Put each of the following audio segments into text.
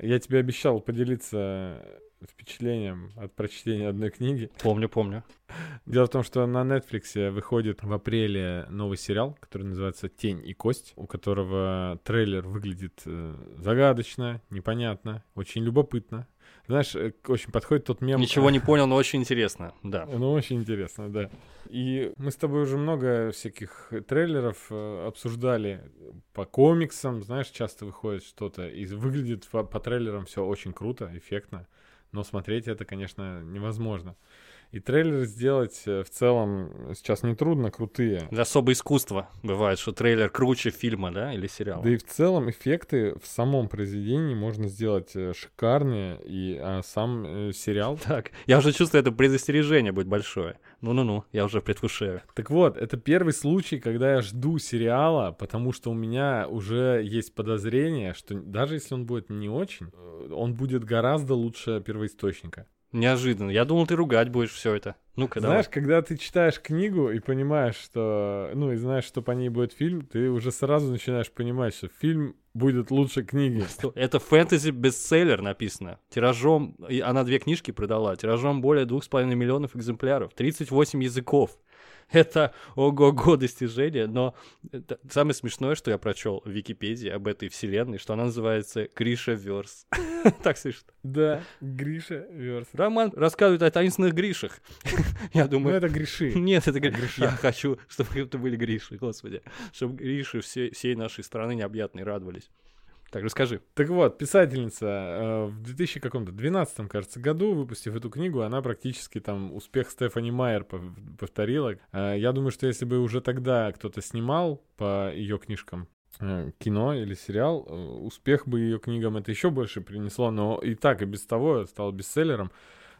Я тебе обещал поделиться впечатлением от прочтения одной книги. Помню, помню. Дело в том, что на Netflix выходит в апреле новый сериал, который называется «Тень и кость», у которого трейлер выглядит э, загадочно, непонятно, очень любопытно. Знаешь, э, очень подходит тот мем... Ничего не понял, но очень интересно, да. Ну, очень интересно, да. И мы с тобой уже много всяких трейлеров э, обсуждали по комиксам, знаешь, часто выходит что-то, и выглядит по, по трейлерам все очень круто, эффектно но смотреть это, конечно, невозможно. И трейлеры сделать э, в целом сейчас нетрудно, крутые. Это особое искусство бывает, что трейлер круче фильма, да, или сериала. Да и в целом эффекты в самом произведении можно сделать э, шикарные, и а сам э, сериал... Так, я уже чувствую, это предостережение будет большое. Ну-ну-ну, я уже предвкушаю. Так вот, это первый случай, когда я жду сериала, потому что у меня уже есть подозрение, что даже если он будет не очень, э, он будет гораздо лучше первоисточника. Неожиданно. Я думал, ты ругать будешь все это. Ну-ка, Знаешь, давай. когда ты читаешь книгу и понимаешь, что... Ну, и знаешь, что по ней будет фильм, ты уже сразу начинаешь понимать, что фильм будет лучше книги. Это фэнтези-бестселлер написано. Тиражом... Она две книжки продала. Тиражом более двух с половиной миллионов экземпляров. 38 языков. Это ого-го достижение, но самое смешное, что я прочел в Википедии об этой вселенной, что она называется Гриша Верс. так смешно. Да, Гриша Верс. Роман рассказывает о таинственных Гришах. я думаю... Ну, это Гриши. Нет, это Гриша. Я хочу, чтобы это были Гриши, господи. Чтобы Гриши всей нашей страны необъятной радовались. Так, расскажи. Так вот, писательница э, в 2012, кажется, году, выпустив эту книгу, она практически там успех Стефани Майер повторила. Э, я думаю, что если бы уже тогда кто-то снимал по ее книжкам э, кино или сериал, э, успех бы ее книгам это еще больше принесло, но и так, и без того стал бестселлером.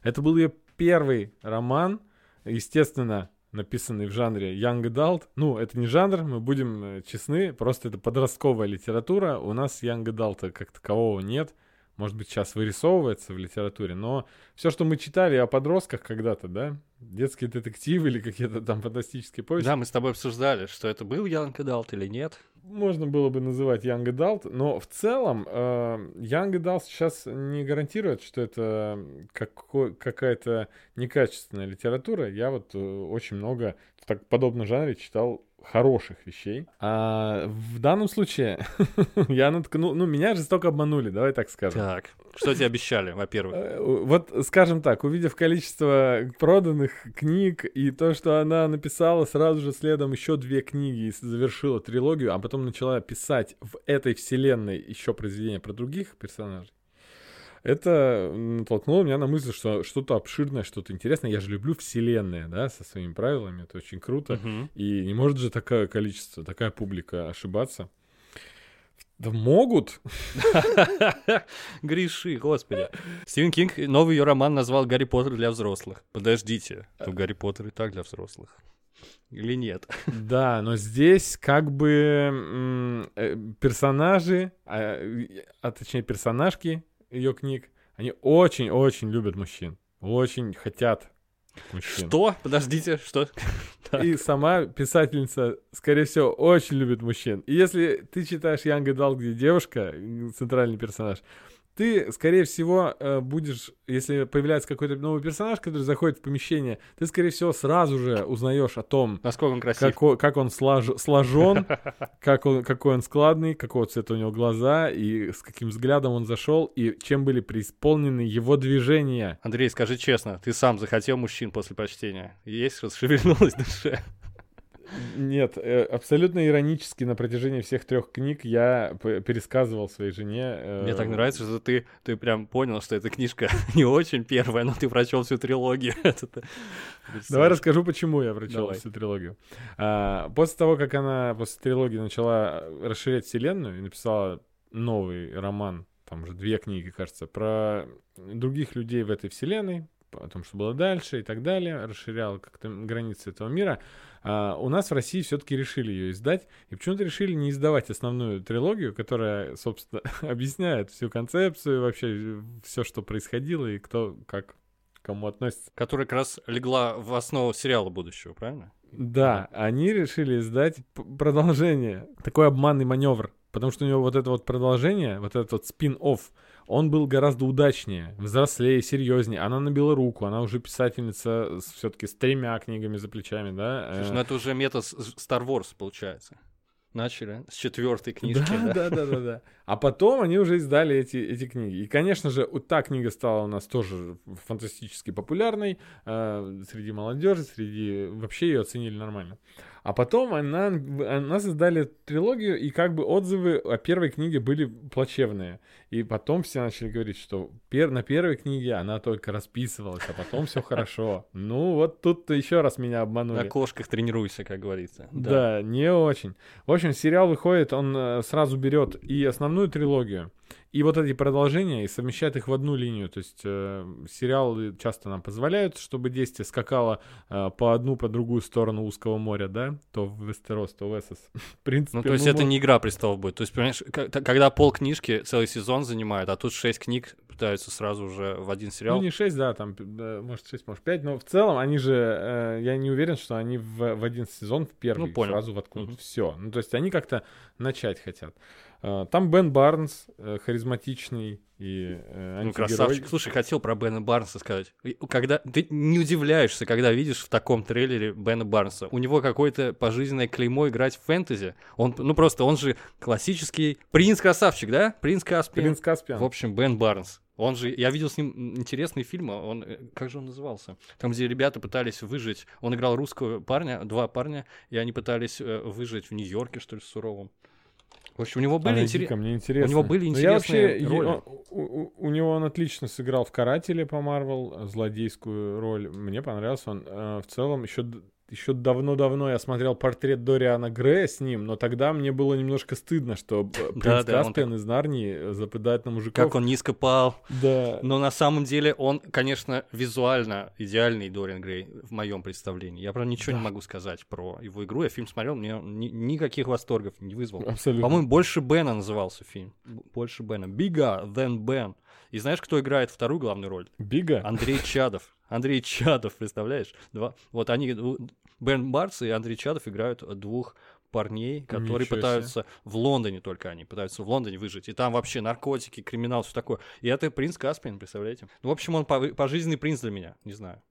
Это был ее первый роман, естественно, написанный в жанре Young Adult. Ну, это не жанр, мы будем э, честны, просто это подростковая литература. У нас Young Adult как такового нет. Может быть, сейчас вырисовывается в литературе, но все, что мы читали о подростках когда-то, да, детские детективы или какие-то там фантастические повести. Да, мы с тобой обсуждали, что это был Young Adult или нет можно было бы называть Young Adult, но в целом э, Young Adult сейчас не гарантирует, что это какой, какая-то некачественная литература. Я вот э, очень много в так подобном жанре читал хороших вещей. А в данном случае я наткнул... Ну, меня жестоко обманули, давай так скажем. Так, что тебе обещали, во-первых? Э, вот, скажем так, увидев количество проданных книг и то, что она написала сразу же следом еще две книги и завершила трилогию, а потом начала писать в этой вселенной еще произведения про других персонажей, это натолкнуло меня на мысль, что что-то обширное, что-то интересное. Я же люблю вселенные, да, со своими правилами. Это очень круто. Uh-huh. И не может же такое количество, такая публика ошибаться. Да могут. Гриши, господи. Стивен Кинг новый ее роман назвал «Гарри Поттер для взрослых». Подождите, то Гарри Поттер и так для взрослых. Или нет? Да, но здесь как бы э, персонажи, а, а точнее персонажки ее книг, они очень-очень любят мужчин. Очень хотят мужчин. Что? Подождите, что? И сама писательница, скорее всего, очень любит мужчин. И если ты читаешь Young Adult, где девушка, центральный персонаж, ты, скорее всего, э, будешь, если появляется какой-то новый персонаж, который заходит в помещение, ты, скорее всего, сразу же узнаешь о том, насколько он красив, как, он, как он слож, сложен, как он, какой он складный, какого цвета у него глаза, и с каким взглядом он зашел, и чем были преисполнены его движения. Андрей, скажи честно, ты сам захотел мужчин после прочтения? Есть в душе? Нет, э, абсолютно иронически на протяжении всех трех книг я пересказывал своей жене. Э, Мне так нравится, что ты, ты прям понял, что эта книжка не очень первая, но ты прочел всю трилогию. Давай расскажу, почему я прочел всю трилогию. А, после того, как она после трилогии начала расширять вселенную и написала новый роман, там уже две книги, кажется, про других людей в этой вселенной, о том, что было дальше и так далее, расширял как-то границы этого мира. А у нас в России все-таки решили ее издать, и почему-то решили не издавать основную трилогию, которая, собственно, объясняет всю концепцию, вообще все, что происходило и кто как кому относится. Которая как раз легла в основу сериала будущего, правильно? Да, они решили издать продолжение, такой обманный маневр, потому что у него вот это вот продолжение, вот этот вот спин-офф, он был гораздо удачнее, взрослее, серьезнее. Она набила руку, она уже писательница все-таки с тремя книгами за плечами, да. Слушай, ну это уже метод Star Wars, получается начали с четвертой книжки. Да, да, да, да, да. А потом они уже издали эти, эти книги. И, конечно же, вот та книга стала у нас тоже фантастически популярной э, среди молодежи, среди вообще ее оценили нормально. А потом она, она создали трилогию, и как бы отзывы о первой книге были плачевные. И потом все начали говорить, что пер, на первой книге она только расписывалась, а потом все хорошо. Ну, вот тут еще раз меня обманули. На кошках тренируйся, как говорится. Да, не очень. В общем, сериал выходит, он э, сразу берет и основную трилогию, и вот эти продолжения и совмещает их в одну линию. То есть э, сериалы часто нам позволяют, чтобы действие скакало э, по одну, по другую сторону узкого моря, да? То в Вестерос, то в Эссос. в принципе, ну, то есть это не игра престолов будет. То есть, понимаешь, когда пол книжки целый сезон занимает, а тут шесть книг пытаются сразу уже в один сериал. Ну, не шесть, да, там, да, может, шесть, может, пять, но в целом они же, э, я не уверен, что они в, в один сезон, в первый, ну, сразу воткнут угу. все. Ну, то есть они как-то начать хотят. А, там Бен Барнс, э, харизматичный и э, Ну, красавчик. Слушай, хотел про Бена Барнса сказать. Когда Ты не удивляешься, когда видишь в таком трейлере Бена Барнса. У него какое-то пожизненное клеймо играть в фэнтези. Он, ну, просто он же классический принц-красавчик, да? Принц Каспиан. Принц Каспиан. В общем, Бен Барнс. Он же, я видел с ним интересный фильм, а он, э, как же он назывался? Там, где ребята пытались выжить, он играл русского парня, два парня, и они пытались выжить в Нью-Йорке, что ли, суровом. В общем, у него были, интерес... мне интересно. У него были интересные я вообще, роли. У, у, у него он отлично сыграл в «Карателе» по Марвел, злодейскую роль. Мне понравился он. Э, в целом, еще еще давно-давно я смотрел портрет Дориана Грея с ним, но тогда мне было немножко стыдно, что принц да, да, Каспиан так... из Нарнии западает на мужиков. Как он низко пал. Да. Но на самом деле он, конечно, визуально идеальный Дориан Грей в моем представлении. Я, правда, ничего да. не могу сказать про его игру. Я фильм смотрел, мне ни- никаких восторгов не вызвал. Абсолютно. По-моему, «Больше Бена» назывался фильм. «Больше Бена». «Bigger than Ben». И знаешь, кто играет вторую главную роль? Бига? Андрей Чадов. Андрей Чадов, представляешь? Два. Вот они, Бен Барс и Андрей Чадов играют двух парней, которые Ничего пытаются себе. в Лондоне только они пытаются в Лондоне выжить. И там вообще наркотики, криминал, все такое. И это принц Каспиан, представляете? Ну, в общем, он пожизненный принц для меня, не знаю.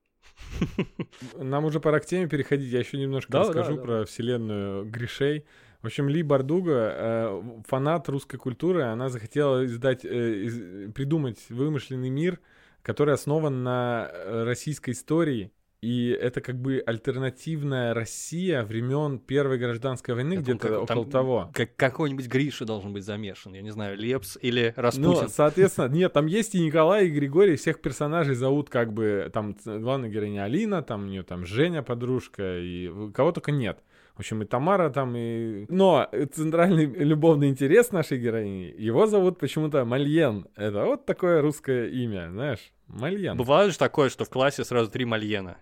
Нам уже пора к теме переходить. Я еще немножко да, расскажу да, про да. вселенную Гришей. В общем, Ли Бардуга, э, фанат русской культуры, она захотела издать, э, из, придумать вымышленный мир, который основан на э, российской истории. И это как бы альтернативная Россия времен Первой гражданской войны, где-то около там того. Как, какой-нибудь Гриша должен быть замешан, я не знаю, Лепс или Распутин. Ну, соответственно, нет, там есть и Николай, и Григорий, всех персонажей зовут как бы, там главная героиня Алина, там у нее там Женя, подружка, и кого только нет. В общем, и Тамара там, и... Но центральный любовный интерес нашей героини, его зовут почему-то Мальен. Это вот такое русское имя, знаешь, Мальен. Бывает же такое, что в классе сразу три Мальена.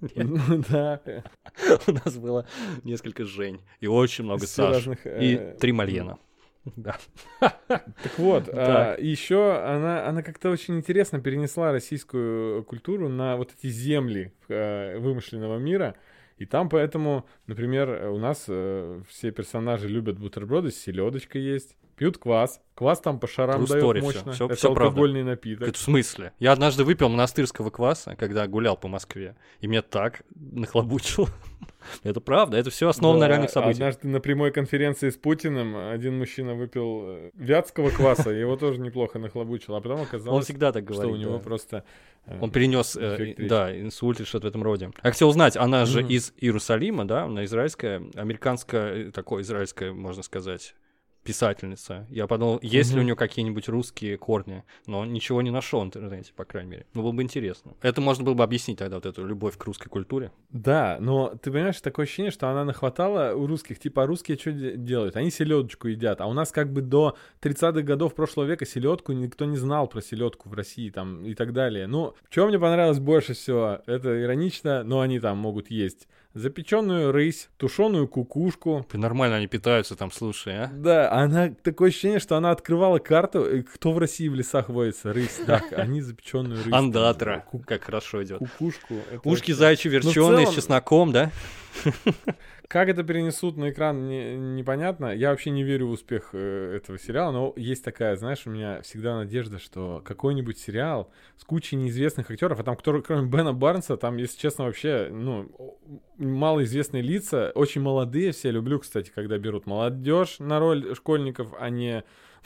Ну да. У нас было несколько Жень и очень много Саш. И э, три Мальена. Да. Так вот, а, еще она, она как-то очень интересно перенесла российскую культуру на вот эти земли э, вымышленного мира. И там поэтому, например, у нас э, все персонажи любят бутерброды, с селедочкой есть, пьют квас. Квас там по шарам True дает мощно. Все, Это все алкогольный правда. напиток. Это в смысле? Я однажды выпил монастырского кваса, когда гулял по Москве, и меня так нахлобучил. Это правда, это все основано да, на реальных событиях. Однажды на прямой конференции с Путиным один мужчина выпил э, вятского кваса, его тоже неплохо нахлобучил, а потом оказалось, Он всегда так говорит, что у него просто... Э, Он перенес, э, да, инсульт или что-то в этом роде. Я хотел узнать, она же из Иерусалима, да, она израильская, американская, такое израильское, можно сказать, писательница. Я подумал, есть угу. ли у нее какие-нибудь русские корни, но ничего не нашел в интернете, по крайней мере. Ну, было бы интересно. Это можно было бы объяснить тогда, вот эту любовь к русской культуре. Да, но ты понимаешь, такое ощущение, что она нахватала у русских, типа, а русские что делают? Они селедочку едят, а у нас как бы до 30-х годов прошлого века селедку никто не знал про селедку в России там и так далее. Ну, что мне понравилось больше всего? Это иронично, но они там могут есть запеченную рысь, тушеную кукушку. Нормально они питаются там, слушай, а? Да, она такое ощущение, что она открывала карту, кто в России в лесах водится? Рысь. Так, они запеченную рысь. Андатра, как хорошо идет. Кукушку. Ушки зайчи ну, верченые с чесноком, да? Как это перенесут на экран, не, непонятно. Я вообще не верю в успех э, этого сериала, но есть такая, знаешь, у меня всегда надежда, что какой-нибудь сериал с кучей неизвестных актеров, а там, кто, кроме Бена Барнса, там, если честно, вообще, ну, малоизвестные лица, очень молодые все. Люблю, кстати, когда берут молодежь на роль школьников, а не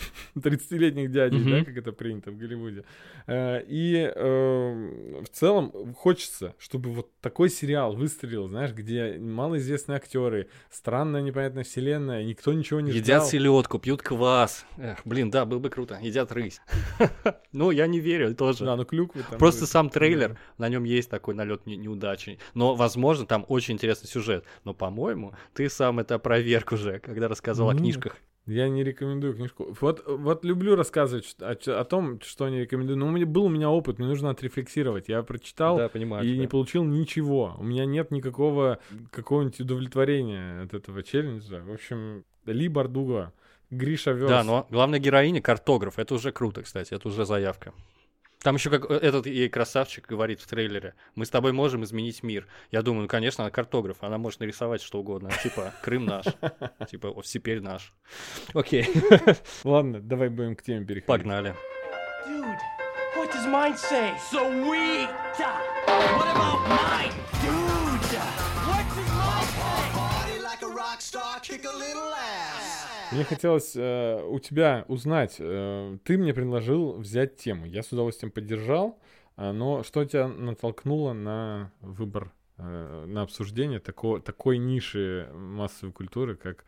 30-летних дядей, mm-hmm. да, как это принято в Голливуде. Э, и э, в целом хочется, чтобы вот такой сериал выстрелил, знаешь, где малоизвестные актеры, странная непонятная вселенная, никто ничего не Едят ждал. селедку, пьют квас. Эх, блин, да, было бы круто. Едят рысь. Ну, я не верю тоже. Да, ну клюквы там. Просто сам трейлер, на нем есть такой налет неудачи. Но, возможно, там очень интересный сюжет. Но, по-моему, ты сам это опроверг уже, когда рассказывал о Ну, книжках. Я не рекомендую книжку. Вот, вот люблю рассказывать о, о том, что не рекомендую. Но у меня был у меня опыт, мне нужно отрефлексировать. Я прочитал Да, понимаю. и тебя. не получил ничего. У меня нет никакого какого-нибудь удовлетворения от этого челленджа. В общем, Ли Бардуга, Гриша Вёс. Да, но главная героиня картограф. Это уже круто, кстати, это уже заявка. Там еще как э, этот ей красавчик говорит в трейлере, мы с тобой можем изменить мир. Я думаю, ну, конечно, она картограф, она может нарисовать что угодно. Типа, Крым наш. Типа, «О, теперь наш. Окей, Ладно, давай будем к теме переходить. погнали. What does mine say? Sweet! What about mine? Dude! What does mine say? Party like a rock star, kick a little. Мне хотелось э, у тебя узнать, э, ты мне предложил взять тему. Я с удовольствием поддержал, а, но что тебя натолкнуло на выбор, э, на обсуждение тако, такой ниши массовой культуры, как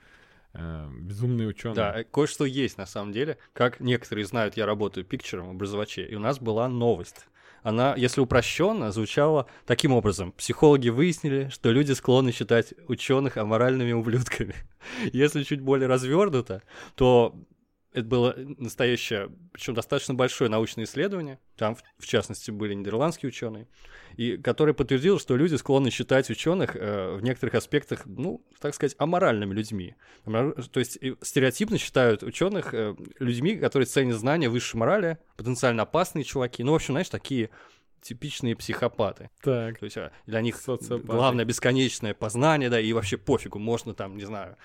э, безумные ученые? Да, э, кое-что есть на самом деле. Как некоторые знают, я работаю пикчером образоваче, и у нас была новость. Она, если упрощенно, звучала таким образом. Психологи выяснили, что люди склонны считать ученых аморальными ублюдками. Если чуть более развернуто, то это было настоящее, причем достаточно большое научное исследование. Там, в, частности, были нидерландские ученые, и который подтвердил, что люди склонны считать ученых э, в некоторых аспектах, ну, так сказать, аморальными людьми. То есть стереотипно считают ученых э, людьми, которые ценят знания высшей морали, потенциально опасные чуваки. Ну, в общем, знаешь, такие типичные психопаты. Так, То есть а, для них Социопаты. главное бесконечное познание, да, и вообще пофигу, можно там, не знаю,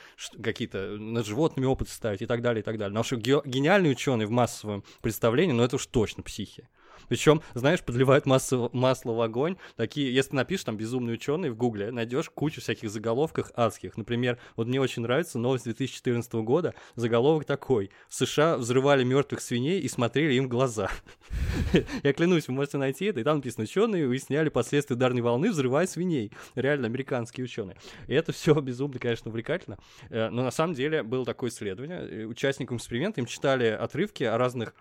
какие-то над животными опыты ставить и так далее, и так далее. Но что ге- гениальные ученые в массовом представлении, ну это уж точно психи. Причем, знаешь, подливают масло, масло в огонь. Такие, если напишешь там безумный ученый в Гугле, найдешь кучу всяких заголовков адских. Например, вот мне очень нравится новость 2014 года. Заголовок такой: США взрывали мертвых свиней и смотрели им в глаза. Я клянусь, вы можете найти это, и там написано, ученые выясняли последствия ударной волны, взрывая свиней. Реально, американские ученые. И это все безумно, конечно, увлекательно. Э, Но на самом деле было такое исследование. Э, Участникам эксперимента им читали отрывки о разных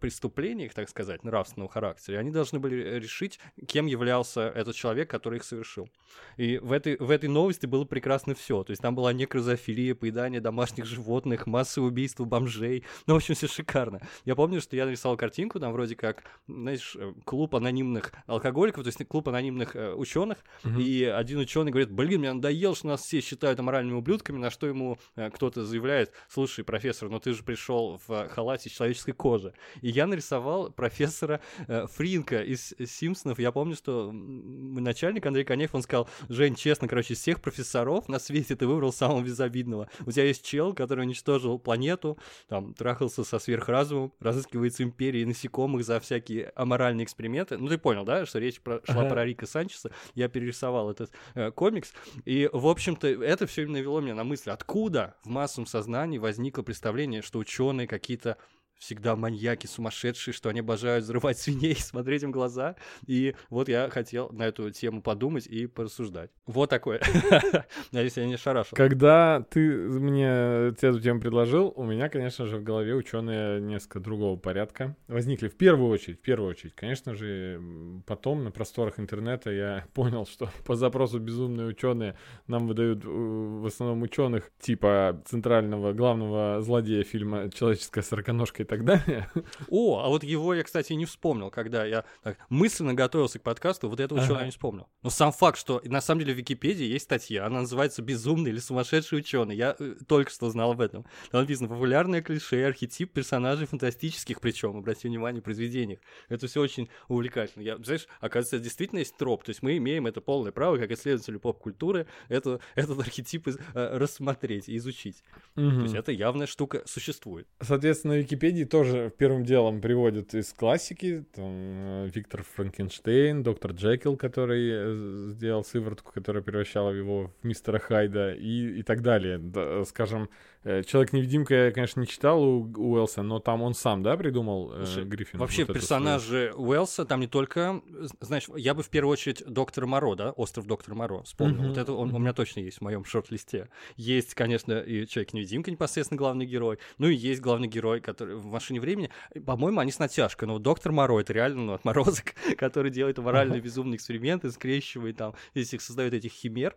преступлениях, так сказать, нравственного характера. И они должны были э, решить, кем являлся этот человек, который их совершил. И в этой, в этой новости было прекрасно все. То есть там была некрозофилия, поедание домашних животных, массовое убийство бомжей. Ну, в общем, все шикарно. Я помню, что я нарисовал картинку, там вроде как, знаешь, э, клуб анонимных алкоголиков, то есть клуб анонимных ученых. Мгм. И один ученый говорит, блин, мне надоело, что нас все считают аморальными ублюдками, на что ему э, кто-то заявляет, слушай, профессор, ну ты же пришел в халате из человеческой кожи. И я нарисовал профессора э, Фринка из Симпсонов. Я помню, что начальник Андрей Конев, он сказал, Жень, честно, короче, из всех профессоров на свете ты выбрал самого безобидного. У тебя есть чел, который уничтожил планету, там, трахался со сверхразумом, разыскивается империей насекомых за всякие аморальные эксперименты. Ну, ты понял, да, что речь про- шла Ага. про Рика Санчеса. Я перерисовал этот э, комикс. И, в общем-то, это все навело меня на мысль, откуда в массовом сознании возникло представление, что ученые какие-то всегда маньяки сумасшедшие, что они обожают взрывать свиней, смотреть им глаза. И вот я хотел на эту тему подумать и порассуждать. Вот такое. Надеюсь, я не шарашил. Когда ты мне эту тему предложил, у меня, конечно же, в голове ученые несколько другого порядка возникли. В первую очередь, в первую очередь, конечно же, потом на просторах интернета я понял, что по запросу безумные ученые нам выдают э, в основном ученых типа центрального главного злодея фильма «Человеческая сороконожка» так далее. О, а вот его я, кстати, не вспомнил, когда я так мысленно готовился к подкасту, вот этого Ага. не вспомнил. Но сам факт, что на самом деле в Википедии есть статья, она называется «Безумный или сумасшедший ученый». Я э, только что знал об этом. Там написано «Популярное клише, архетип персонажей фантастических, причем, обрати внимание, произведениях». Это все очень увлекательно. Я, знаешь, оказывается, действительно есть троп. То есть мы имеем это полное право, как исследователи поп-культуры, это, этот архетип из- э, рассмотреть и изучить. То есть это явная штука существует. Соответственно, в Википедии тоже первым делом приводят из классики, там, э, Виктор Франкенштейн, доктор Джекил, который э, сделал сыворотку, которая превращала его в мистера Хайда и, и так далее. Да, скажем, э, Человек-невидимка я, конечно, не читал у Уэлса, но там он сам, да, придумал э, Гриффин? Вообще, вот персонажи Уэллса там не только... Знаешь, я бы в первую очередь доктор Моро, да? Остров доктора Моро вспомнил. Мгм, Вот это он у меня точно есть в моем шорт-листе. Есть, конечно, и Человек-невидимка непосредственно главный герой. Ну и есть главный герой, который в «Машине времени». По-моему, они с натяжкой. Но вот доктор Моро — это реально ну, отморозок, который делает моральные безумные эксперименты, скрещивает там, этих, создает этих химер.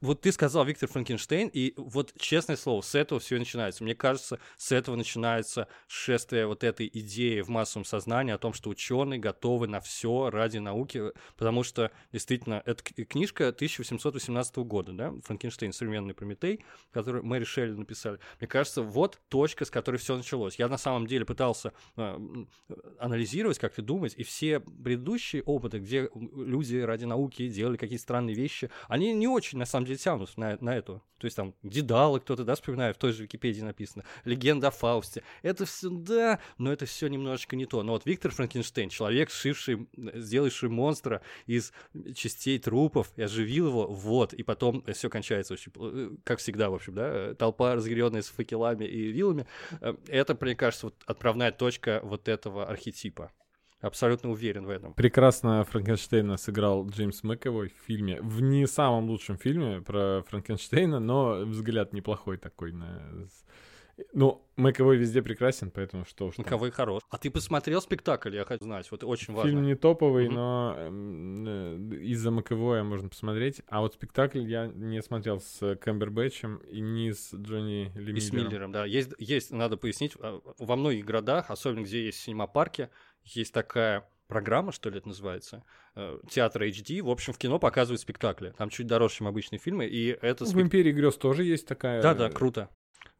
Вот ты сказал Виктор Франкенштейн, и вот честное слово, с этого все начинается. Мне кажется, с этого начинается шествие вот этой идеи в массовом сознании о том, что ученые готовы на все ради науки, потому что действительно это к- книжка 1818 года, да, Франкенштейн современный Прометей, который Мэри Шелли написали. Мне кажется, вот точка, с которой все началось. Я на самом деле пытался э, анализировать, как и думать, и все предыдущие опыты, где люди ради науки делали какие-то странные вещи, они не очень, на самом деле, тянут на, на эту. То есть там Дедалы кто-то, да, вспоминаю, в той же Википедии написано, Легенда о Фаусте. Это все, да, но это все немножечко не то. Но вот Виктор Франкенштейн, человек, сшивший, сделавший монстра из частей трупов и оживил его, вот, и потом все кончается очень, э, как всегда, в общем, да, толпа разъяренная с факелами и вилами, Э, это, мне кажется, вот отправная точка вот этого архетипа. Абсолютно уверен в этом. Прекрасно Франкенштейна сыграл Джеймс Мэковой в фильме. В не самом лучшем фильме про Франкенштейна, но взгляд неплохой такой. На... Ну, Мэковой везде прекрасен, поэтому что уж. Кого хорош. А ты посмотрел спектакль, я хочу знать, вот очень важно. Фильм не топовый, но эм, э, из-за Маковоя можно посмотреть. А вот спектакль я не смотрел с Кэмбербэтчем и не с Джонни Ли И с Миллером. Да. Есть, есть, надо пояснить, а, во многих городах, особенно где есть синема-парки, есть такая программа, что ли, это называется, э, театр HD. В общем, в кино показывают спектакли. Там чуть дороже, чем обычные фильмы, и это... В «Империи грез» тоже есть такая... Да, да, э, круто.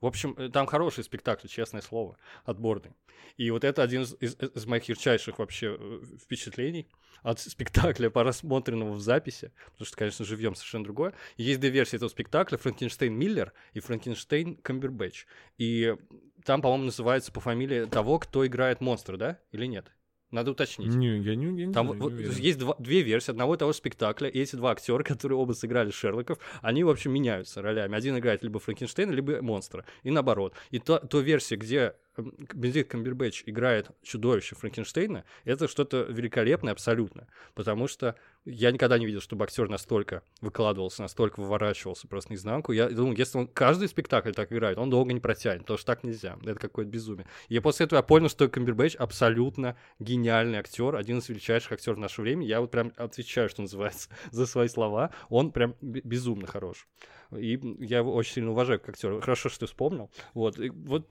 В общем, э, там хороший спектакль, честное слово, отборный. И вот это один из, из- из моих ярчайших вообще э, впечатлений от спектакля, просмотренного в записи, потому что, конечно, живьем совершенно другое. Есть две версии этого спектакля, Франкенштейн Миллер и Франкенштейн Камбербэтч. И там, по-моему, называется по фамилии того, кто играет монстра, да? Или нет? Надо уточнить. Не, я не, я не Там знаю, не есть два- две версии одного и того же спектакля, и эти два актера, которые оба сыграли Шерлоков, они, в общем, меняются ролями. Один играет либо Франкенштейна, либо монстра, и наоборот. И та, та версия, где эм, Бенедикт Камбербэтч играет чудовище Франкенштейна, это что-то великолепное абсолютно, потому что я никогда не видел, чтобы актер настолько выкладывался, настолько выворачивался просто наизнанку. Я думаю, если он каждый спектакль так играет, он долго не протянет, потому что так нельзя. Это какое-то безумие. И после этого я понял, что Камбербэтч абсолютно гениальный актер, один из величайших актеров нашего времени. Я вот прям отвечаю, что называется, за свои слова. Он прям бе- безумно хорош. И я его очень сильно уважаю как актера. Хорошо, что ты вспомнил. Вот, и вот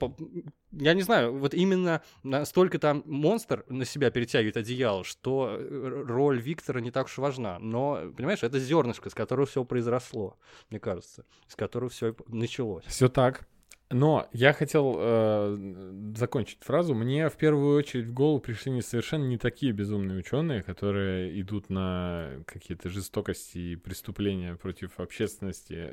я не знаю, вот именно настолько там монстр на себя перетягивает одеяло, что э, роль Виктора не так уж важна. Но, понимаешь, это зернышко, с которого все произросло, мне кажется, с которого все началось. Все так. Но я хотел э, закончить фразу. Мне в первую очередь в голову пришли не совершенно не такие безумные ученые, которые идут на какие-то жестокости и преступления против общественности,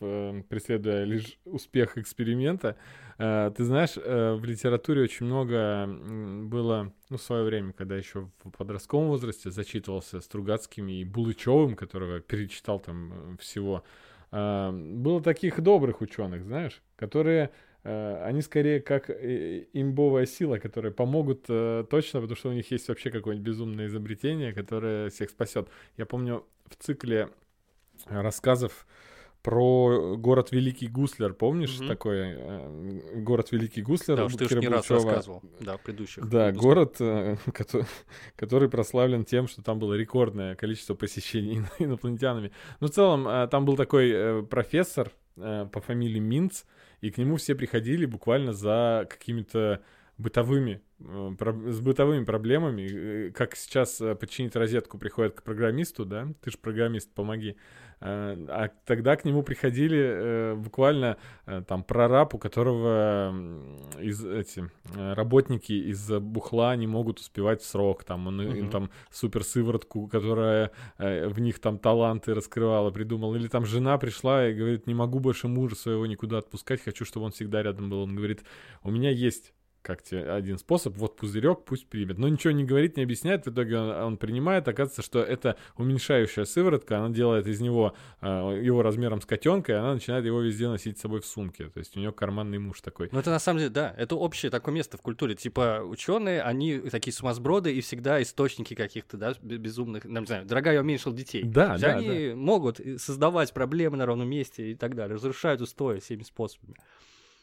э, преследуя лишь успех эксперимента. Э, ты знаешь, э, в литературе очень много было, ну, в свое время, когда еще в подростковом возрасте зачитывался Стругацкими и Булычевым, которого перечитал там э, всего. Было таких добрых ученых, знаешь, которые э, они скорее как э, имбовая сила, которые помогут э, точно, потому что у них есть вообще какое-нибудь безумное изобретение, которое всех спасет. Я помню в цикле рассказов про город Великий Гуслер, помнишь Мгм. такой э, город Великий Гуслер? Да, уж ты не раз рассказывал, да, в предыдущих. Да, выпусках. город, э, кото- который прославлен тем, что там было рекордное количество посещений ино- инопланетянами. Ну, в целом, э, там был такой э, профессор э, по фамилии Минц, и к нему все приходили буквально за какими-то бытовыми, э, с бытовыми проблемами, э, как сейчас э, починить розетку приходят к программисту, да, ты же программист, помоги. А тогда к нему приходили буквально там прораб, у которого из эти работники из бухла не могут успевать в срок, там он им Мгм. там супер сыворотку, которая в них там таланты раскрывала, придумал, или там жена пришла и говорит, не могу больше мужа своего никуда отпускать, хочу, чтобы он всегда рядом был. Он говорит, у меня есть как тебе один способ, вот пузырек, пусть примет. Но ничего не говорит, не объясняет, в итоге он, он принимает, оказывается, что это уменьшающая сыворотка, она делает из него э, его размером с котенка, и она начинает его везде носить с собой в сумке. То есть у нее карманный муж такой. Ну, это на самом деле, да, это общее такое место в культуре. Типа, ученые, они такие сумасброды и всегда источники каких-то, да, бе- безумных, ну, не знаю, дорогая я уменьшил детей. Да, да, Они могут и создавать проблемы на ровном месте и так далее, разрушают устои всеми способами.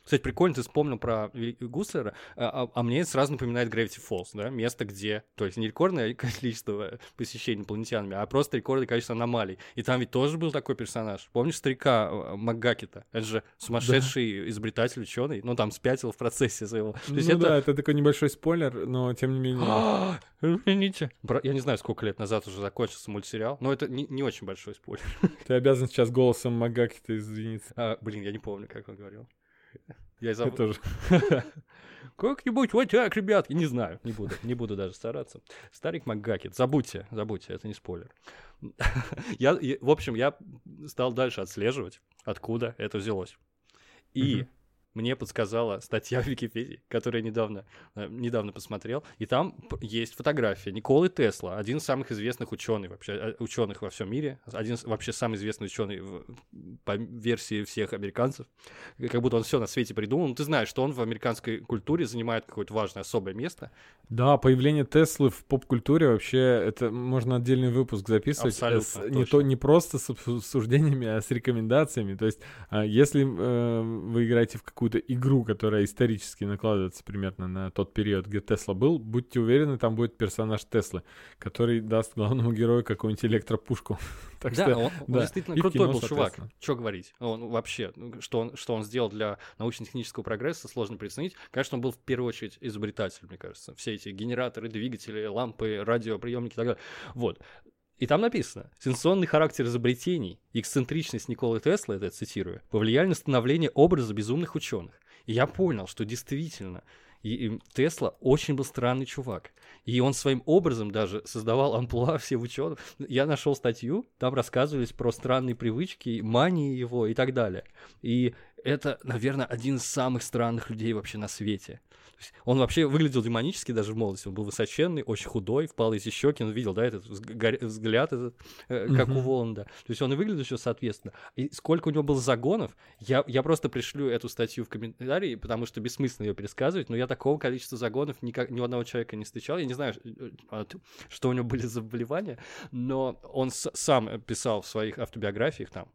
Кстати, прикольно, ты вспомнил про Гуслера, а, а- а мне это сразу напоминает Gravity Falls, да, место, где, то есть не рекордное количество посещений инопланетянами, а просто рекордное количество аномалий. И там ведь тоже был такой персонаж. Помнишь старика э, Макгакета? Это же сумасшедший изобретатель, ученый, ну там спятил в процессе своего. То есть ну это да, это такой небольшой спойлер, но тем не менее... Извините. Я не знаю, сколько лет назад уже закончился мультсериал, но это не, не очень большой спойлер. Ты обязан сейчас голосом Магаки-то извиниться. А, блин, я не помню, как он говорил. Я Я забыл. тоже. Как-нибудь вот так, ребят. Я не знаю, не буду, не буду даже стараться. Старик Макгакет, забудьте, забудьте, это не спойлер. Я, в общем, я стал дальше отслеживать, откуда это взялось. И. мне подсказала статья в Википедии, которую я недавно, э, недавно посмотрел, и там есть фотография Николы Тесла, один из самых известных ученых вообще, ученых во всем мире, один из- вообще самый известный ученый по версии всех американцев, как будто он все на свете придумал. Ну, ты знаешь, что он в американской культуре занимает какое-то важное особое место. Да, появление Теслы в поп-культуре вообще, это можно отдельный выпуск записывать. Абсолютно, С- не, точно. то, не просто с обсуждениями, а с рекомендациями. То есть, а, если э, вы играете в какую-то игру, которая исторически накладывается примерно на тот период, где Тесла был, будьте уверены, там будет персонаж Теслы, который даст главному герою какую-нибудь электропушку. Так да, что, он, он да. действительно И в крутой кино, был чувак. Что говорить? Он вообще, что он, что он сделал для научно-технического прогресса, сложно представить. Конечно, он был в первую очередь изобретатель, мне кажется. Все эти генераторы, двигатели, лампы, радиоприемники и так далее. Вот. И там написано, сенсационный характер изобретений и эксцентричность Николы Тесла, это я цитирую, повлияли на становление образа безумных ученых. И я понял, что действительно и, и Тесла очень был странный чувак. И он своим образом даже создавал амплуа всех ученых. Я нашел статью, там рассказывались про странные привычки, мании его и так далее. И это, наверное, один из самых странных людей вообще на свете. Он вообще выглядел демонически даже в молодости. Он был высоченный, очень худой, впалые эти щеки. Он видел, да, этот взгляд, этот, э, как у Мгм. Воланда. То есть он и выглядел еще соответственно. И сколько у него было загонов, я, я просто пришлю эту статью в комментарии, потому что бессмысленно ее пересказывать, но я такого количества загонов никак, ни у одного человека не встречал. Я не знаю, э, что у него были за заболевания, но он сам писал в своих автобиографиях там,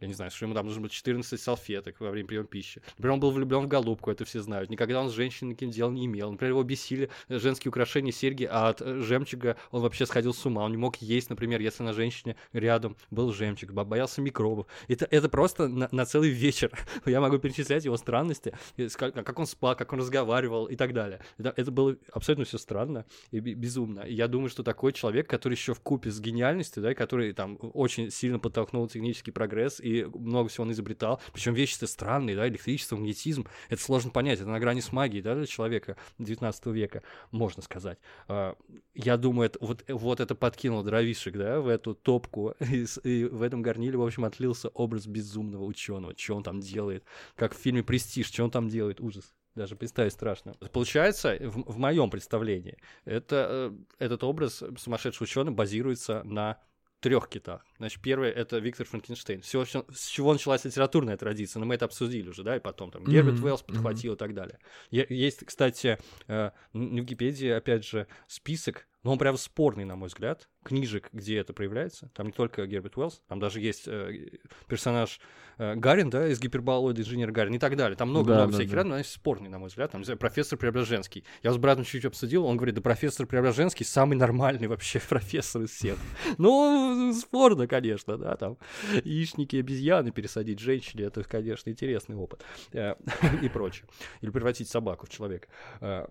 я не знаю, что ему там нужно было 14 салфеток во время приема пищи. Например, он был влюблен в голубку, это все знают. Никогда он с женщиной никаким дел не имел. Например, его бесили женские украшения, серьги, а от э, жемчуга он вообще сходил с ума. Он не мог есть, например, если на женщине рядом был жемчуг, бо- боялся микробов. Это, это просто на, на целый вечер. Я могу перечислять его странности, ска- как он спал, как он разговаривал и так далее. Это, это было абсолютно все странно и бе- безумно. Я думаю, что такой человек, который еще в купе с гениальностью, да, который там очень сильно подтолкнул технический прогресс и много всего он изобретал, причем вещи-то странные, да, электричество, магнетизм, это сложно понять, это на грани с магией, да, для человека 19 века, можно сказать. А, Я думаю, это, вот, вот это подкинуло дровишек, да, в эту топку, и, и в этом горниле, в общем, отлился образ безумного ученого, что он там делает, как в фильме «Престиж», что он там делает, ужас. Даже представить страшно. Получается, в, в моем представлении, это, э, этот образ сумасшедшего ученого базируется на трех китах. Значит, первое это Виктор Франкенштейн. Все, с чего началась литературная традиция, но мы это обсудили уже, да, и потом там Герберт Мгм, Уэллс подхватил и так далее. Есть, кстати, э, на Википедии, опять же, список, но он прям спорный, на мой взгляд, книжек, где это проявляется. Там не только Герберт Уэллс, там даже есть э, персонаж э, Гарин, да, из гиперболоида, инженер Гарин и так далее. Там много, Да, много да, всяких да. рядом, но они спорные, на мой взгляд. Там, не знаю, профессор Преображенский. Я с братом чуть-чуть обсудил, он говорит, да профессор Преображенский самый нормальный вообще профессор из всех. Ну, спорно, конечно, да, там яичники обезьяны пересадить женщине, это, конечно, интересный опыт э, и прочее. Или превратить собаку в человека. Э,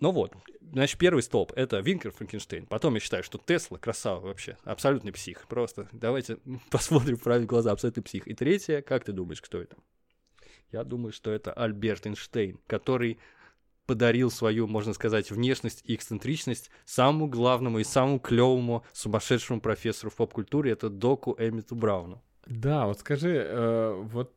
ну вот, значит, первый столб — это Винкер Франкенштейн. Потом я считаю, что Тесла красава вообще, абсолютный псих. Просто давайте посмотрим в правильные глаза, абсолютный псих. И третье, как ты думаешь, кто это? Я думаю, что это Альберт Эйнштейн, который подарил свою, можно сказать, внешность и эксцентричность самому главному и самому клевому сумасшедшему профессору в поп-культуре, это доку Эмиту Брауну. Да, вот скажи, э, вот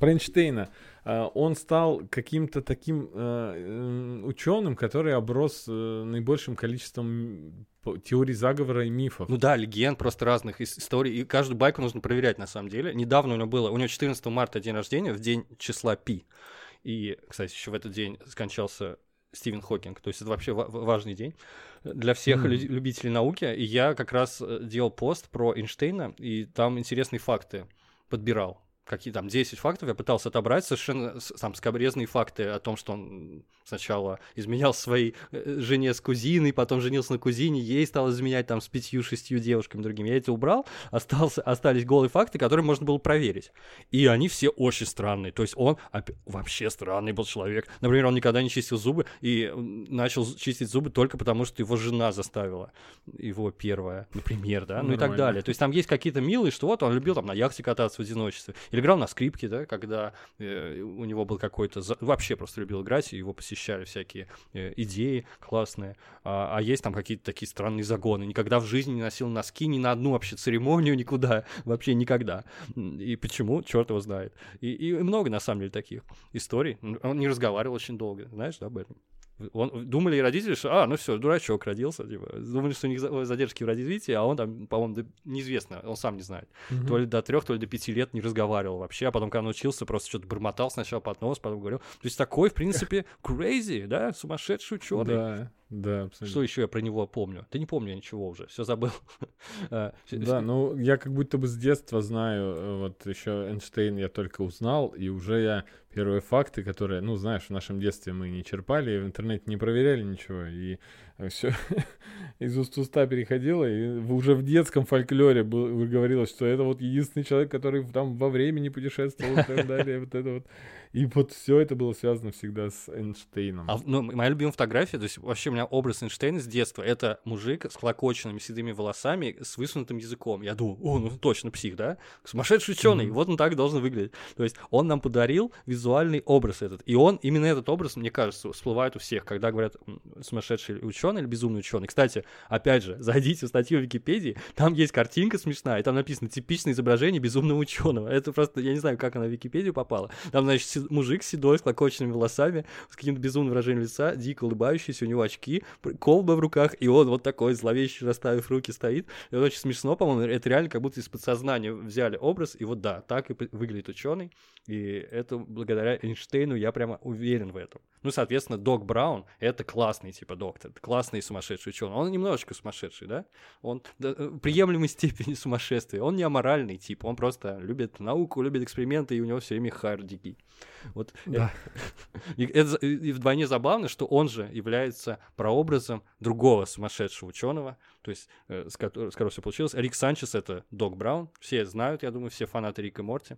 про Эйнштейна. Э, он стал каким-то таким э, ученым, который оброс э, наибольшим количеством теорий заговора и мифов. Ну да, легенд, просто разных ис- историй. И каждую байку нужно проверять, на самом деле. Недавно у него было, у него 14 марта день рождения, в день числа Пи. И, кстати, еще в этот день скончался Стивен Хокинг. То есть это вообще ва- важный день для всех Мгм. лю- любителей науки. И я как раз э, делал пост про Эйнштейна, и там интересные факты подбирал. Какие там 10 фактов я пытался отобрать, совершенно там скобрезные факты о том, что он сначала изменял своей э, жене с кузиной, потом женился на кузине, ей стал изменять там с пятью-шестью девушками другими. Я эти убрал, остался, остались голые факты, которые можно было проверить. И они все очень странные. То есть он вообще странный был человек. Например, он никогда не чистил зубы и начал чистить зубы только потому, что его жена заставила. Его первая, например, да, ну и так Нормально. далее. То есть там есть какие-то милые, что вот он любил там на яхте кататься в одиночестве. Или играл на скрипке, да, когда э, у него был какой-то... за- Вообще просто любил играть, и его посещали всякие э, идеи классные. А, а есть там какие-то такие странные загоны. Никогда в жизни не носил носки ни на одну вообще церемонию, никуда. Вообще никогда. И почему, черт его знает. И, и много, на самом деле, таких историй. Он не разговаривал очень долго, знаешь, да, об этом? Он, думали родители, что, а, ну все, дурачок родился, типа. Думали, что у них за- задержки в развитии, а он там, по-моему, до- неизвестно, он сам не знает. Мгм. То ли до трех, то ли до пяти лет не разговаривал вообще, а потом, когда научился, просто что-то бормотал сначала под нос, потом говорил. То есть такой, в принципе, crazy, да, сумасшедший ученый. Да, да, абсолютно. Что еще я про него помню? Да не помню ничего уже, все забыл. А, Да, ну я как будто бы с детства знаю, э, вот еще Эйнштейн я только узнал, и уже я первые факты, которые, ну знаешь, в нашем детстве мы не черпали, в интернете не проверяли ничего, и все из уст в уста переходило, и уже в детском фольклоре был, говорилось, что это вот единственный человек, который там во времени путешествовал и так далее, вот это вот. И вот все это было связано всегда с Эйнштейном. А, ну, моя любимая фотография, то есть вообще у меня образ Эйнштейна с детства, это мужик с клокоченными седыми волосами, с высунутым языком. Я думаю, о, ну точно псих, да? Сумасшедший ученый, Мгм. вот он так должен выглядеть. То есть он нам подарил визуальный образ этот. И он, именно этот образ, мне кажется, всплывает у всех, когда говорят сумасшедший ученый или безумный ученый. Кстати, опять же, зайдите в статью в Википедии, там есть картинка смешная, и там написано типичное изображение безумного ученого. Это просто, я не знаю, как она в Википедию попала. Там, значит, мужик седой, с клокоченными волосами, с каким-то безумным выражением лица, дико улыбающийся, у него очки, колба в руках, и он вот такой зловещий, расставив руки, стоит. Это очень смешно, по-моему, это реально как будто из подсознания взяли образ, и вот да, так и выглядит ученый, и это благодаря Эйнштейну я прямо уверен в этом. Ну, соответственно, Док Браун — это классный типа доктор, классный сумасшедший ученый. Он немножечко сумасшедший, да? Он да, э, приемлемой степени сумасшествия. Он не аморальный тип, он просто любит науку, любит эксперименты, и у него все время хайр дикий. Вот Да. и, это и вдвойне забавно, что он же является прообразом другого сумасшедшего ученого, то есть э, с, которым, с которого все получилось. Рик Санчес — это Док Браун. Все знают, я думаю, все фанаты Рика Морти.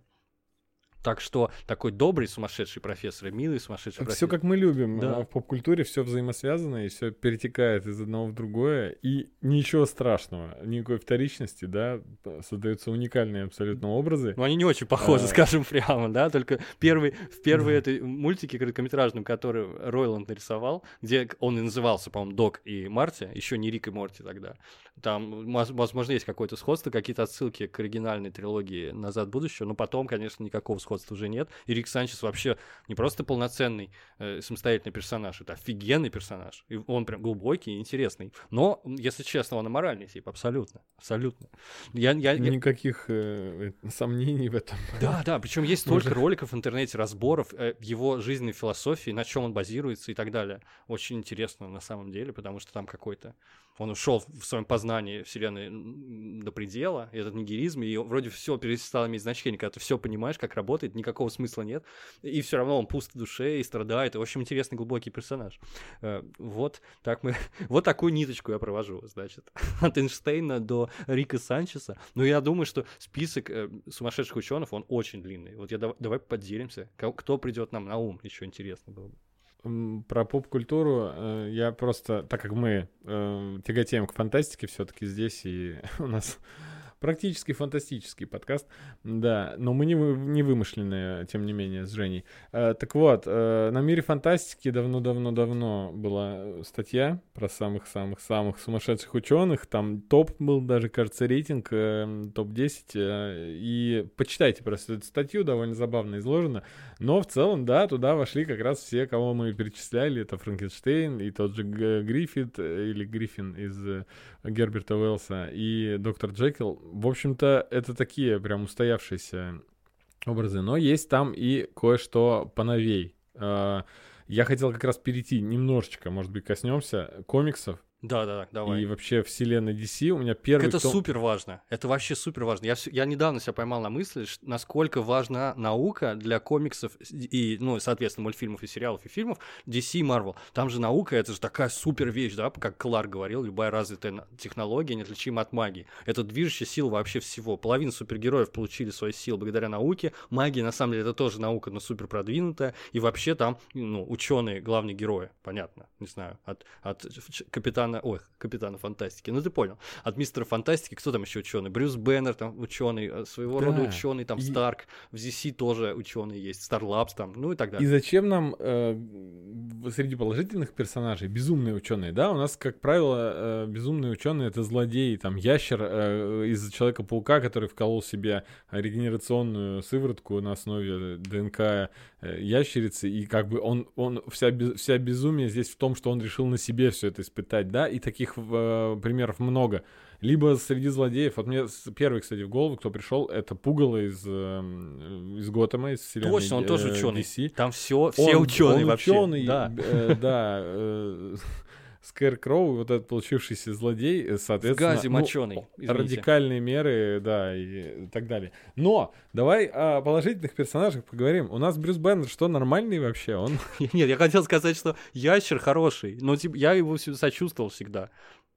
Так что такой добрый сумасшедший профессор и милый сумасшедший Все профессор. как мы любим. Да. а В поп-культуре все взаимосвязано, и все перетекает из одного в другое. И ничего страшного, никакой вторичности, да, создаются уникальные абсолютно образы. Ну, они не очень похожи, А. скажем прямо, да, только первый, в первой этой мультике короткометражном, который Ройланд нарисовал, где он и назывался, по-моему, Док и Марти, еще не Рик и Морти тогда, там, воз- возможно, есть какое-то сходство, какие-то отсылки к оригинальной трилогии «Назад в будущее», но потом, конечно, никакого сходства уже нет, и Рик Санчес вообще не просто полноценный э, самостоятельный персонаж, это офигенный персонаж, и он прям глубокий и интересный, но, если честно, он аморальный тип, абсолютно, абсолютно. Я, я, я- Никаких э, э, сомнений в этом. да, да, причем есть столько роликов в интернете, разборов э, его жизненной философии, на чем он базируется и так далее. Очень интересно на самом деле, потому что там какой-то... Он ушел в своем познании Вселенной до предела, и этот нигилизм, и вроде все перестало иметь значение, когда ты все понимаешь, как работает никакого смысла нет, и все равно он пуст в душе и страдает, и, общем, интересный глубокий персонаж. Э, Вот так мы, вот такую ниточку я провожу, значит, от Эйнштейна до Рика Санчеса. Но я думаю, что список э, сумасшедших ученых, он очень длинный. Вот я дав- давай поделимся, кто придет нам на ум, еще интересно было бы. Про поп-культуру э, я просто, так как мы э, тяготеем к фантастике все-таки здесь, и у нас практически фантастический подкаст, да, но мы не, не вымышленные, тем не менее, с Женей. Э, так вот, э, на мире фантастики давно-давно-давно была статья про самых-самых-самых сумасшедших ученых, там топ был даже, кажется, рейтинг, э, топ-10, э, и почитайте просто эту статью, довольно забавно изложено, но в целом, да, туда вошли как раз все, кого мы перечисляли. Это Франкенштейн и тот же Гриффит э, или Гриффин из э, Герберта Уэллса и доктор Джекил. В общем-то, это такие прям устоявшиеся образы, но есть там и кое-что поновей. Э, Я хотел как раз перейти немножечко, может быть, коснемся комиксов Да-да-да, давай. и вообще вселенной DC. У меня первый это том- супер важно. Это вообще супер важно. Я, я недавно себя поймал на мысли, насколько важна наука для комиксов и, ну, соответственно, мультфильмов и сериалов и фильмов DC и Marvel. Там же наука, это же такая супер вещь, да, как Кларк говорил, любая развитая технология неотличима от магии. Это движущая сила вообще всего. Половина супергероев получили свои силы благодаря науке. Магия, на самом деле, это тоже наука, но супер продвинутая. И вообще там, ну, ученые, главные герои, понятно, не знаю, от, от ч- капитана, ой, капитана фантастики, ну ты понял. От мистера фантастики, кто там еще ученый? Брюс Беннер там ученый, э, своего Да. рода ученый, там И- Старк, в ZC тоже ученые есть, Старлабс там, ну и так И далее. зачем нам э, среди положительных персонажей безумные ученые? Да, у нас, как правило, э, безумные ученые это злодеи, там ящер э, из Человека-паука, который вколол себе регенерационную сыворотку на основе ДНК э, ящерицы, и как бы он, он вся, вся безумие здесь в том, что он решил на себе все это испытать, да, и таких э, примеров много. Либо среди злодеев, вот мне первый, кстати, в голову, кто пришел, это Пугало из, э, из Готэма, из вселенной Точно, он тоже э, ученый. DC. Там все, все Он- ученые он вообще. ученый, да. э, да. э, Скэркроу, вот этот получившийся злодей, э, соответственно... газе ну, мочёный, извините. радикальные меры, да, и так далее. Но давай о положительных персонажах поговорим. У нас Брюс Беннер, что, нормальный вообще? Он Нет, я хотел сказать, что ящер хороший, но типа, я его сочувствовал всегда.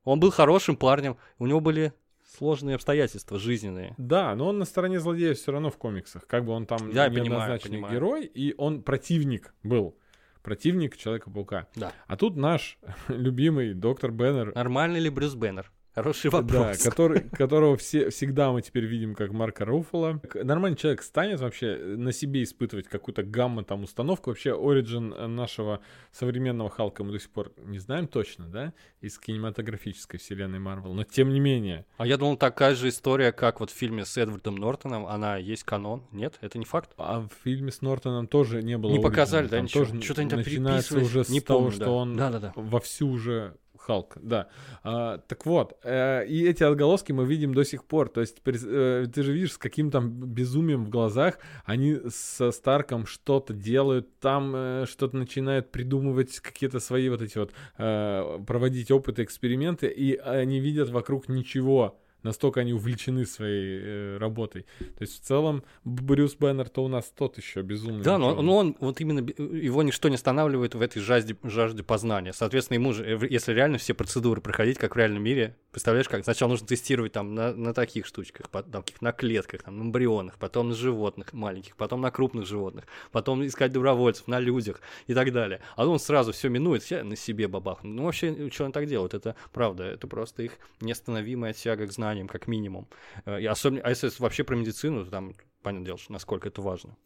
Он был хорошим парнем, у него были сложные обстоятельства жизненные. Да, но он на стороне злодея все равно в комиксах. Как бы он там Да, я понимаю, неоднозначный понимаю. герой, и он противник был. Противник Человека-паука. Да. А тут наш любимый доктор Беннер, Нормальный ли Брюс Беннер? Хороший да, вопрос. который, которого все, всегда мы теперь видим как Марка Руффало. К- Нормальный человек станет вообще на себе испытывать какую-то гамма там установку. Вообще, оригин э, нашего современного Халка мы до сих пор не знаем точно, да, из кинематографической вселенной Марвел. Но тем не менее, А я думал, такая же история, как вот в фильме с Эдвардом Нортоном, она есть канон. Нет, это не факт. А в фильме с Нортоном тоже не было Не оригина. показали, да, Там ничего? тоже Что-то они там начинается уже с не того, помню, что да. он Да-да-да. вовсю уже Халк, да. А, так вот, э, и эти отголоски мы видим до сих пор. То есть э, ты же видишь, с каким там безумием в глазах они со Старком что-то делают, там э, что-то начинают придумывать, какие-то свои вот эти вот, э, проводить опыты, эксперименты, и они видят вокруг ничего. Настолько они увлечены своей э, работой. То есть в целом Брюс Беннер-то у нас тот еще безумный. Да, но, но он вот именно его ничто не останавливает в этой жажде, жажде познания. Соответственно, ему же, э, если реально все процедуры проходить, как в реальном мире, представляешь, как сначала нужно тестировать там на, на таких штучках, там, на клетках, там, на эмбрионах, потом на животных маленьких, потом на крупных животных, потом искать добровольцев на людях и так далее. А он сразу все минует, все на себе бабахнул. Ну, вообще, что он так делает? Это правда, это просто их неостановимая тяга к знаниям, как минимум. Э, И особенно, а если вообще про медицину, то там понятное дело, насколько это важно.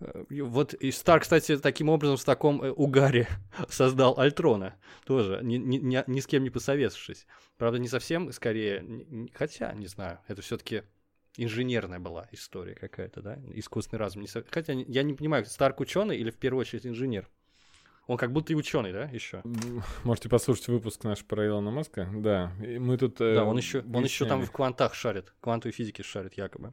Э, Вот и Стар, кстати, таким образом в таком э, угаре создал Альтрона тоже, ни, ни- ни- с кем не посоветовавшись. Правда, не совсем, скорее, хотя, не знаю, это все-таки инженерная была история какая-то, да, искусственный разум. Хотя я не понимаю, Старк ученый или в первую очередь инженер? Он как будто и ученый, да, еще? Можете послушать выпуск наш про Илона Маска. Да, и мы тут... э, Да, он еще, он еще там в квантах шарит, квантовой физике шарит якобы.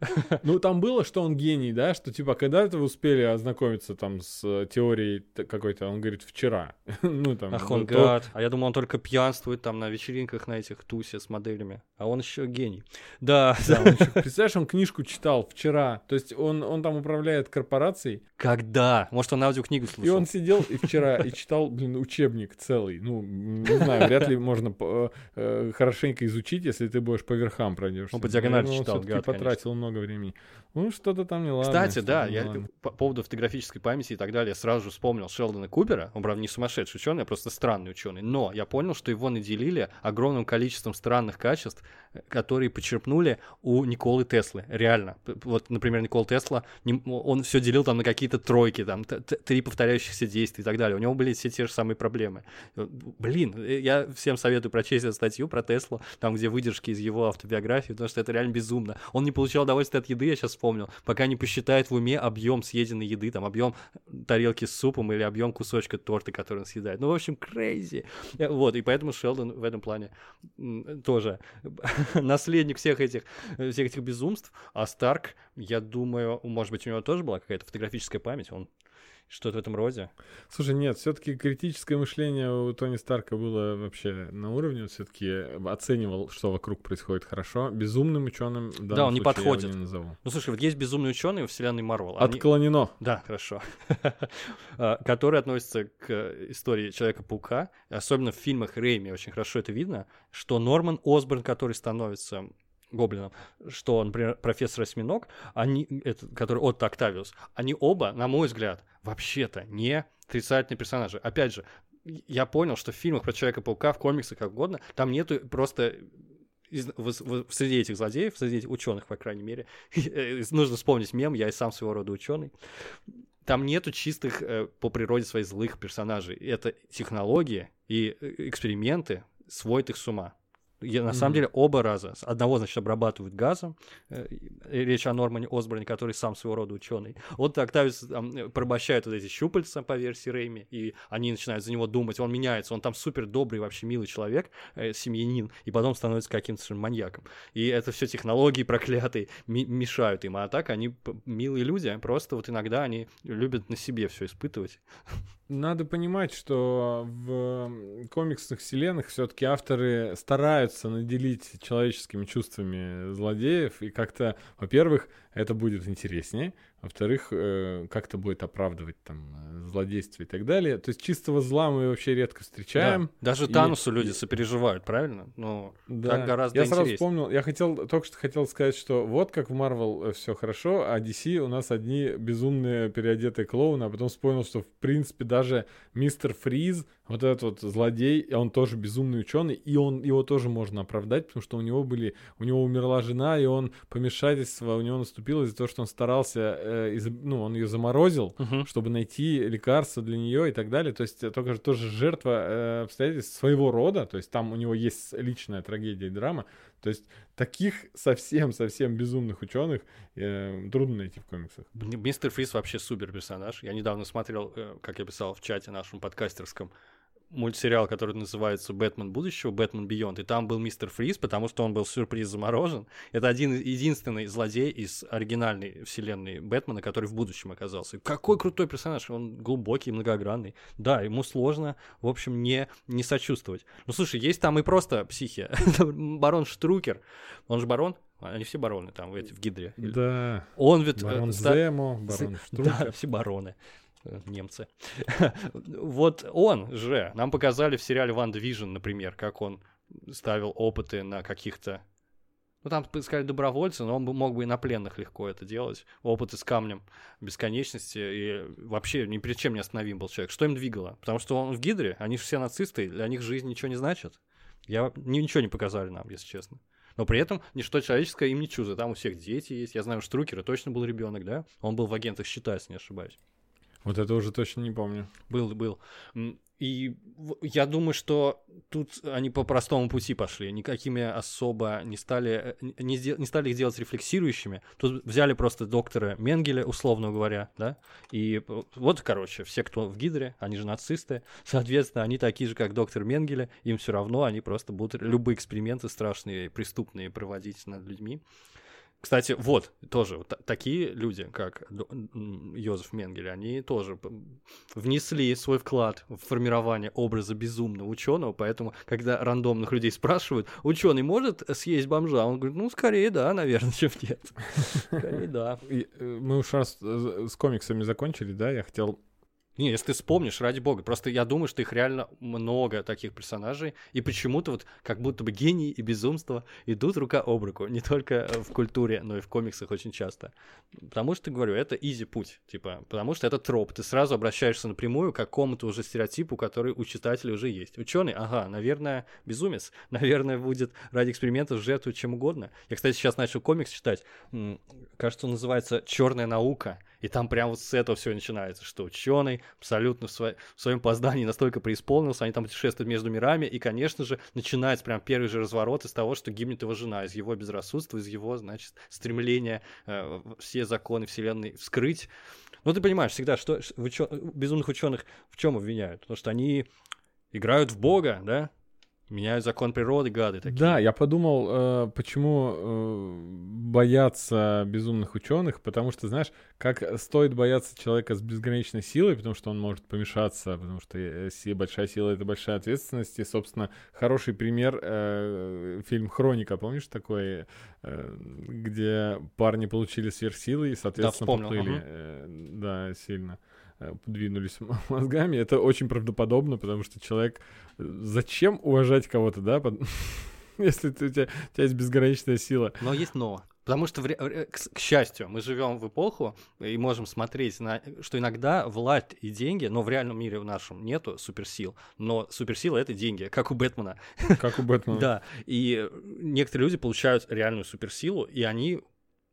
Ну, там было, что он гений, да, что типа, когда это вы успели ознакомиться там с э, теорией какой-то, он говорит, вчера. ну, там, Ах, ну, он то- гад. А я думал, он только пьянствует там на вечеринках на этих тусе с моделями. А он еще гений. Да, Да, он ещё- представляешь, он книжку читал вчера, то есть он, он там управляет корпорацией, Когда? Может, он аудиокнигу и слушал? он сидел и вчера и читал, блин, учебник целый. Ну, не знаю, вряд ли можно по- э, хорошенько изучить, если ты будешь по верхам пройдешь. Он по диагонали читал, гад, потратил много времени. Ну, что-то там не ладно. Кстати, да, я ладно. по поводу фотографической памяти и так далее сразу же вспомнил Шелдона Купера. Он, правда, не сумасшедший ученый, а просто странный ученый. Но я понял, что его наделили огромным количеством странных качеств, э, которые почерпнули у Николы Теслы. Реально. Вот, например, Никола Тесла, он все делил там на какие-то тройки, там, три повторяющихся действия и так далее. У него были все те же самые проблемы. Э, Блин, э, я всем советую прочесть эту статью про Теслу, там, где выдержки из его автобиографии, потому что это реально безумно. Он не получал удовольствия от еды, я сейчас вспомнил, пока не посчитает в уме объем съеденной еды, там, объем тарелки с супом или объем кусочка торта, который он съедает. Ну, в общем, crazy. Э, Вот, и поэтому Шелдон в этом плане тоже наследник всех этих, э, всех этих безумств. А Старк, я думаю, может быть, у него тоже была какая-то фотографическая память, он что-то в этом роде. Слушай, нет, все-таки критическое мышление у Тони Старка было вообще на уровне, он все-таки оценивал, что вокруг происходит хорошо. Безумным ученым данном он не случае я его подходит. не назову. Ну, слушай, вот есть безумные ученые в вселенной Марвел. они- Отклонено. Да, хорошо. А, Которые относятся к истории Человека-паука. Особенно в фильмах Рейми очень хорошо это видно, что Норман Осборн, который становится гоблином, что, например, профессор Осьминог, они, это, который Отто Октавиус, они оба, на мой взгляд, вообще-то не отрицательные персонажи. Опять же, я понял, что в фильмах про Человека-паука, в комиксах, как угодно, там нету просто из- в- в- среди этих злодеев, среди этих ученых, по крайней мере, нужно вспомнить мем, я и сам своего рода ученый. Там нету чистых э, по природе своих злых персонажей. Это технологии и э, эксперименты сводят их с ума. Я, на самом Мгм. деле оба раза. С Одного, значит, обрабатывают газом. э, Речь о Нормане Осборне, который сам своего рода ученый. Вот Октавиус там, э, порабощает вот эти щупальца по версии Рейми, и они начинают за него думать. Он меняется, он там супер добрый, вообще милый человек, э, семьянин, и потом становится каким-то маньяком. И это все технологии проклятые ми- мешают им. А так они милые люди, просто вот иногда они любят на себе все испытывать. Надо понимать, что в комиксных вселенных все-таки авторы стараются наделить человеческими чувствами злодеев, и как-то, во-первых, это будет интереснее, во-вторых, э, как-то будет оправдывать там э, злодейство и так далее. То есть чистого зла мы вообще редко встречаем. Да. Даже И- Танусу люди сопереживают, правильно? Ну, Да. так гораздо я сразу интереснее. вспомнил, я хотел, только что хотел сказать, что вот как в Marvel все хорошо, а DC у нас одни безумные переодетые клоуны, а потом вспомнил, что в принципе даже Мистер Фриз, вот этот вот злодей, он тоже безумный ученый, и он его тоже можно оправдать, потому что у него были, у него умерла жена, и он помешательство у него наступило из-за того, что он старался, э, из- ну, он ее заморозил, Мгм. чтобы найти лекарство для нее и так далее. То есть э, только же тоже жертва э, обстоятельств своего рода. То есть там у него есть личная трагедия и драма. То есть таких совсем-совсем безумных ученых э, трудно найти в комиксах. Мистер Фриз вообще супер персонаж. Я недавно смотрел, э, как я писал в чате нашем подкастерском, мультсериал, который называется «Бэтмен будущего», «Бэтмен Бионд», и там был мистер Фриз, потому что он был сюрприз заморожен. Это один единственный злодей из оригинальной вселенной Бэтмена, который в будущем оказался. И какой крутой персонаж, он глубокий, многогранный. Да, ему сложно, в общем, не, не сочувствовать. Ну, слушай, есть там и просто психи. Барон Штрукер, он же барон, они все бароны там, в, в Гидре. Да. Он ведь... э, Барон ста- Земо, барон да, Штрукер. все бароны. Немцы. вот он же. Нам показали в сериале Ван Division, например, как он ставил опыты на каких-то... Ну, там сказали добровольцы, но он бы- мог бы и на пленных легко это делать. Опыты с камнем бесконечности. И вообще ни перед чем не остановим был человек. Что им двигало? Потому что он в Гидре, они же все нацисты, для них жизнь ничего не значит. Я... ни- Ничего не показали нам, если честно. Но при этом ничто человеческое им не чуждо. Там у всех дети есть. Я знаю, у Штрукера точно был ребенок, да? Он был в агентах счета, если не ошибаюсь. Вот это уже точно не помню. Был, был. И я думаю, что тут они по простому пути пошли. Никакими особо не стали, э, не, не стали их делать рефлексирующими. Тут взяли просто доктора Менгеля, условно говоря, да. И вот, короче, все, кто в Гидре, они же нацисты. Соответственно, они такие же, как доктор Менгеля. Им все равно, они просто будут любые эксперименты страшные, преступные проводить над людьми. Кстати, вот, тоже вот та- такие люди, как Йозеф Менгель, они тоже внесли свой вклад в формирование образа безумного ученого, поэтому, когда рандомных людей спрашивают, ученый может съесть бомжа, он говорит, ну, скорее да, наверное, чем нет. Скорее да. Э, мы уж раз э, с комиксами закончили, да, я хотел Не, если ты вспомнишь, ради бога, просто я думаю, что их реально много таких персонажей, и почему-то вот как будто бы гений и безумство идут рука об руку, не только э, в культуре, но и в комиксах очень часто. Потому что, говорю, это изи путь, типа, потому что это троп, ты сразу обращаешься напрямую к какому-то уже стереотипу, который у читателя уже есть. Ученый, ага, наверное, безумец, наверное, будет ради экспериментов жертвовать чем угодно. Я, кстати, сейчас начал комикс читать, кажется, он называется «Черная наука», и там прям вот с этого все начинается, что ученый абсолютно в, сво- в своем поздании настолько преисполнился, они там путешествуют между мирами, и, конечно же, начинается прям первый же разворот из того, что гибнет его жена, из его безрассудства, из его, значит, стремления э, все законы Вселенной вскрыть. Ну, ты понимаешь, всегда, что учё- безумных ученых в чем обвиняют? Потому что они играют в Бога, да? Меняют закон природы, гады такие. Да, я подумал, э, почему э, боятся безумных ученых, потому что, знаешь, как стоит бояться человека с безграничной силой, потому что он может помешаться, потому что э, большая сила — это большая ответственность, и, собственно, хороший пример фильм «Хроника», помнишь такой, где парни получили сверхсилы и, соответственно, вспомнил, поплыли, э, да, сильно подвинулись мозгами. Это очень правдоподобно, потому что человек... э, Зачем уважать кого-то, да? Если ты, у, тебя, у тебя есть безграничная сила. Но есть но. Потому что, в к, к счастью, мы живем в эпоху и можем смотреть на, что иногда власть и деньги, но в реальном мире в нашем нету суперсил, но суперсила — это деньги, как у Бэтмена. Как у Бэтмена. Да, и некоторые люди получают реальную суперсилу, и они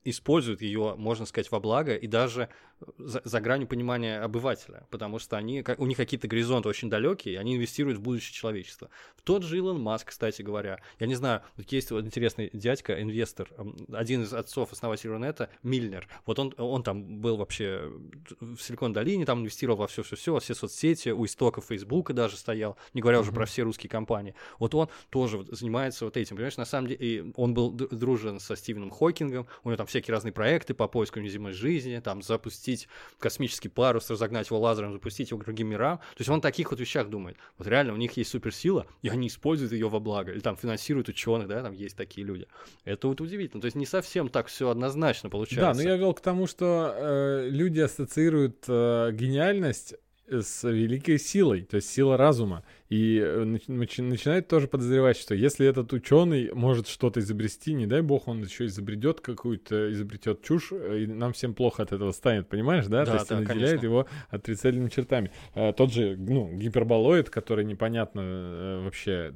используют ее, можно сказать, во благо и даже за, за гранью понимания обывателя, потому что они, у них какие-то горизонты очень далекие, и они инвестируют в будущее человечества. В тот же Илон Маск, кстати говоря, я не знаю, есть вот интересный дядька, инвестор, один из отцов основателей Рунета, Мильнер, вот он, он там был вообще в Силикон долине, там инвестировал во все-все-все, во все соцсети, у истоков Фейсбука даже стоял, не говоря уже про все русские компании. Вот он тоже вот занимается вот этим, понимаешь, на самом деле, и он был дружен со Стивеном Хокингом, у него там всякие разные проекты по поиску внеземной жизни, там запустить космический парус, разогнать его лазером, запустить его к другим мирам. То есть он о таких вот вещах думает. Вот реально у них есть суперсила, и они используют ее во благо. Или там финансируют ученых, да, там есть такие люди. Это вот удивительно. То есть не совсем так все однозначно Да, получается. но я вел к тому, что э, люди ассоциируют э, гениальность с великой силой, то есть сила разума. И э, нач- начи- начинает тоже подозревать, что если этот ученый может что-то изобрести, не дай бог, он еще изобретет какую-то, изобретет чушь, э, и нам всем плохо от этого станет, понимаешь, да? Да, то есть да, наделяет конечно. его отрицательными чертами. Э, тот же, ну, гиперболоид, который непонятно э, вообще,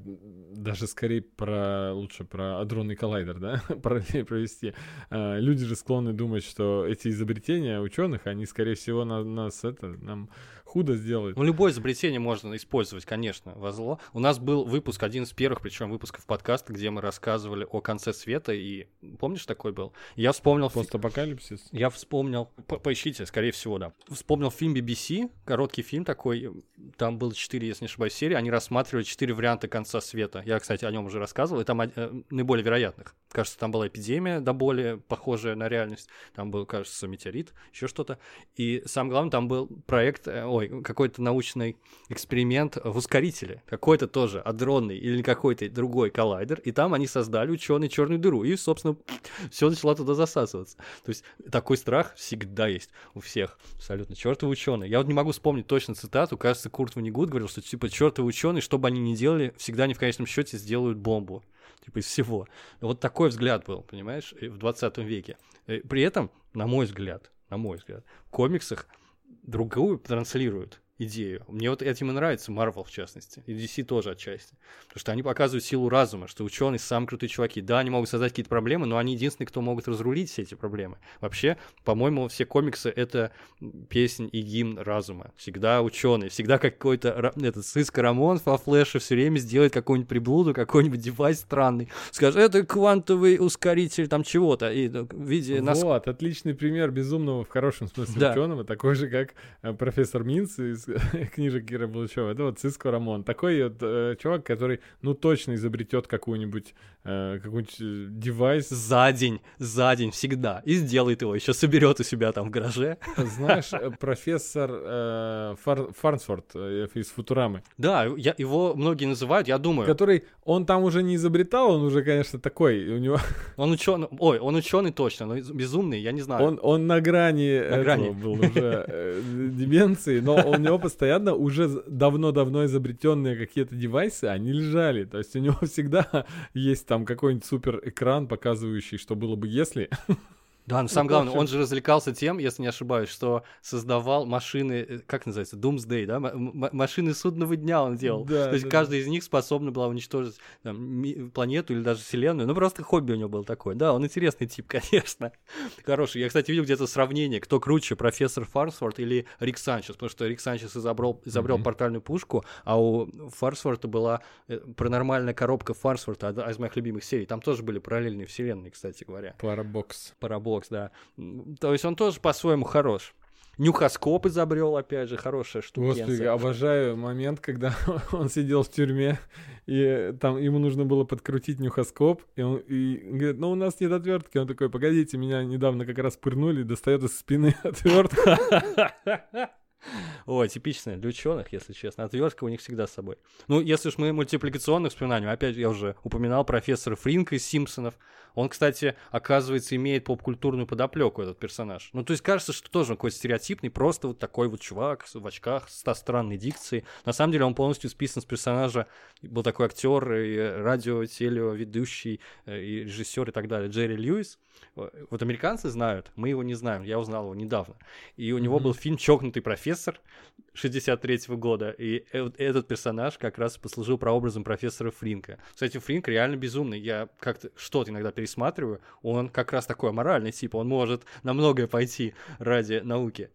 даже скорее про, лучше про адронный коллайдер, да, параллель провести. Э, люди же склонны думать, что эти изобретения ученых, они, скорее всего, на, нас это, нам худо сделают. Ну, любое изобретение можно использовать, конечно, во зло. У нас был выпуск, один из первых, причем выпусков подкаста, где мы рассказывали о конце света, и помнишь, такой был? Я вспомнил... Постапокалипсис. Я вспомнил, по- поищите, скорее всего, да. Вспомнил фильм BBC, короткий фильм такой, там было четыре, если не ошибаюсь, серии, они рассматривали четыре варианта конца света. Я, кстати, о нем уже рассказывал, и там э, наиболее вероятных. Кажется, там была эпидемия, да более похожая на реальность, там был, кажется, метеорит, еще что-то. И самое главное, там был проект, э, ой, какой-то научный эксперимент в ускорителе, какой-то тоже адронный или какой-то другой коллайдер, и там они создали ученые черную дыру, и, собственно, все начало туда засасываться. То есть такой страх всегда есть у всех, абсолютно. Чертовы ученые. Я вот не могу вспомнить точно цитату, кажется, Курт Ванигут говорил, что типа чертовы ученые, что бы они ни делали, всегда они в конечном счете сделают бомбу. Типа из всего. Вот такой взгляд был, понимаешь, в 20 веке. Э, При этом, на мой взгляд, на мой взгляд, в комиксах другую транслируют идею. Мне вот этим и нравится Марвел, в частности, и DC тоже отчасти. Потому что они показывают силу разума, что ученые самые крутые чуваки. Да, они могут создать какие-то проблемы, но они единственные, кто могут разрулить все эти проблемы. Вообще, по-моему, все комиксы — это песнь и гимн разума. Всегда ученый, всегда какой-то этот сыска Рамон во флеше все время сделает какую-нибудь приблуду, какой-нибудь девайс странный. Скажет, это квантовый ускоритель там чего-то. И ну, в виде нас... Вот, отличный пример безумного в хорошем смысле Да. ученого, такой же, как э, профессор Минц из книжек Кира Булычева, это вот Циско Рамон. Такой вот э, чувак, который, ну, точно изобретет какую-нибудь, э, какой-нибудь э, девайс. За день, за день, всегда. И сделает его, еще соберет у себя там в гараже. Знаешь, профессор э, Фар- Фарнсворт э, из Футурамы, Да, я, его многие называют, я думаю, который, он там уже не изобретал, он уже, конечно, такой, у него, он ученый, ой, он ученый точно, но из- безумный, я не знаю. он, он на грани, этого грани. был уже э, деменции, но у него постоянно уже давно-давно изобретенные какие-то девайсы, они лежали, то есть у него всегда есть там какой-нибудь супер экран, показывающий, что было бы если, Да, но самое в главное, он же развлекался тем, если не ошибаюсь, что создавал машины, э, как называется, Doomsday, да, машины судного дня он делал. Да, То есть да, каждая из них способна была уничтожить там, планету или даже вселенную. Ну просто хобби у него было такое. Да, он интересный тип, конечно. Хороший. Я, кстати, видел где-то сравнение, кто круче, профессор Фарсворт или Рик Санчес, потому что Рик Санчес изобрел, изобрел Мгм. портальную пушку, а у Фарсворта была э, паранормальная коробка Фарсворта, одна из моих любимых серий. Там тоже были параллельные вселенные, кстати говоря. парабокс. Парабокс, да. М, То есть он тоже по-своему хорош. Нюхоскоп изобрел, опять же, хорошая штука. Господи, обожаю момент, когда он сидел в тюрьме, и там ему нужно было подкрутить нюхоскоп, и он и говорит, ну у нас нет отвертки. Он такой, погодите, меня недавно как раз пырнули, достает из спины отвертку. Ой, типичная для ученых, если честно. Отвертка у них всегда с собой. Ну, если уж мы мультипликационных вспоминаем, опять я уже упоминал профессора Фринка из Симпсонов. Он, кстати, оказывается, имеет поп-культурную подоплеку, этот персонаж. Ну, то есть кажется, что тоже какой-то стереотипный, просто вот такой вот чувак с- в очках, со странной дикцией. На самом деле он полностью списан с персонажа. Был такой актер, и радио, телео, ведущий, э, и режиссер и так далее, Джерри Льюис. Э, Вот американцы знают, мы его не знаем, я узнал его недавно. И у него Мгм. был фильм «Чокнутый профессор» 63 года, и э- этот персонаж как раз послужил прообразом профессора Фринка. Кстати, Фринк реально безумный, я как-то что-то иногда пересматриваю, он как раз такой аморальный тип, он может на многое пойти ради науки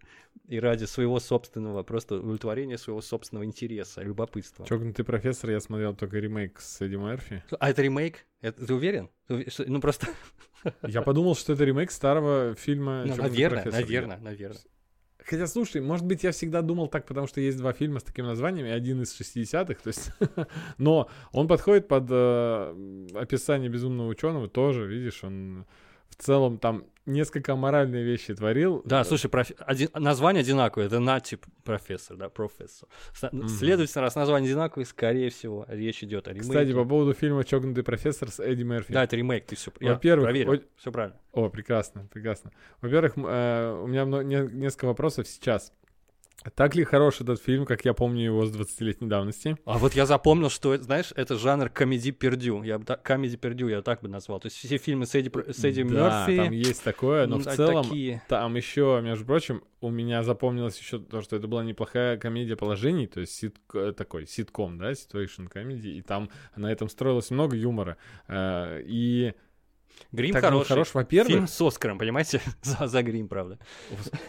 и ради своего собственного, просто удовлетворения своего собственного интереса, любопытства. Чокнутый профессор, я смотрел только ремейк с Эдди Мерфи. А это ремейк? Это, ты уверен? Ну просто, Я подумал, что это ремейк старого фильма ну, «Чокнутый наверное, профессор». наверное, наверное. Хотя, слушай, может быть, я всегда думал так, потому что есть два фильма с таким названием, и один из 60-х, то есть... Но он подходит под э, описание безумного ученого тоже, видишь, он в целом там несколько моральные вещи творил. Да, слушай, профи- один- название одинаковое, это Нати профессор, да, профессор. С- Мгм. Следовательно, раз название одинаковое, скорее всего, речь идет о ремейке. Кстати, по поводу фильма «Чокнутый профессор» с Эдди Мерфи. Да, это ремейк, ты все я Во-первых, проверил, о- все правильно. О, прекрасно, прекрасно. Во-первых, э, у меня мно- не- несколько вопросов сейчас. Так ли хорош этот фильм, как я помню его с 20-летней давности? А вот я запомнил, что, знаешь, это жанр комедий пердю. Я бы так, комедий пердю я так бы назвал. То есть все фильмы с Эдди, с Эдди да, Мёрфи, там есть такое, но в а, целом такие. там еще, между прочим, у меня запомнилось еще то, что это была неплохая комедия положений, то есть сит- э, такой ситком, да, situation comedy, и там на этом строилось много юмора. Э, И Грим так он хороший. хорош, во-первых, Фильм с Оскаром, понимаете? за, за грим, правда.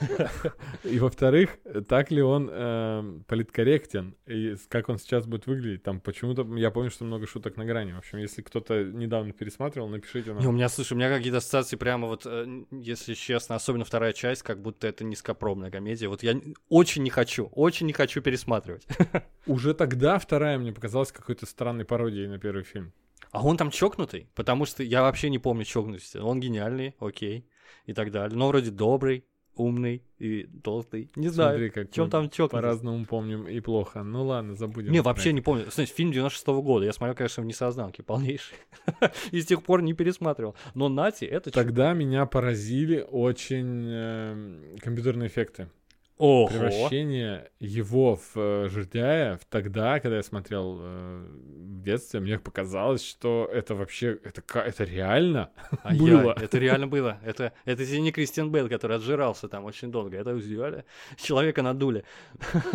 И во-вторых, так ли он эм, политкорректен, и как он сейчас будет выглядеть, там почему-то, я помню, что много шуток на грани. В общем, если кто-то недавно пересматривал, напишите Не, у нам. меня, слушай, у меня какие-то ассоциации прямо вот, э, если честно, особенно вторая часть, как будто это низкопробная комедия. Вот я очень не хочу, очень не хочу пересматривать. Уже тогда вторая мне показалась какой-то странной пародией на первый фильм. А он там чокнутый, потому что я вообще не помню чокнутости. Он гениальный, окей, и так далее. Но вроде добрый, умный и толстый. Не знаю, Смотри, как в чем там чокнутость. По-разному помним и плохо. Ну ладно, забудем. Не, вообще это. не помню. Кстати, фильм 96 года. Я смотрел, конечно, в несознанке полнейший. И с тех пор не пересматривал. Но Нати, это... Тогда меня поразили очень эм, компьютерные эффекты. Ого! Превращение его в э, жердяя в тогда, когда я смотрел э, в детстве, мне показалось, что это вообще, это, это реально Ай-яй, было. Это реально было. Это, это не Кристиан Бейл, который отжирался там очень долго. Это взяли человека надули.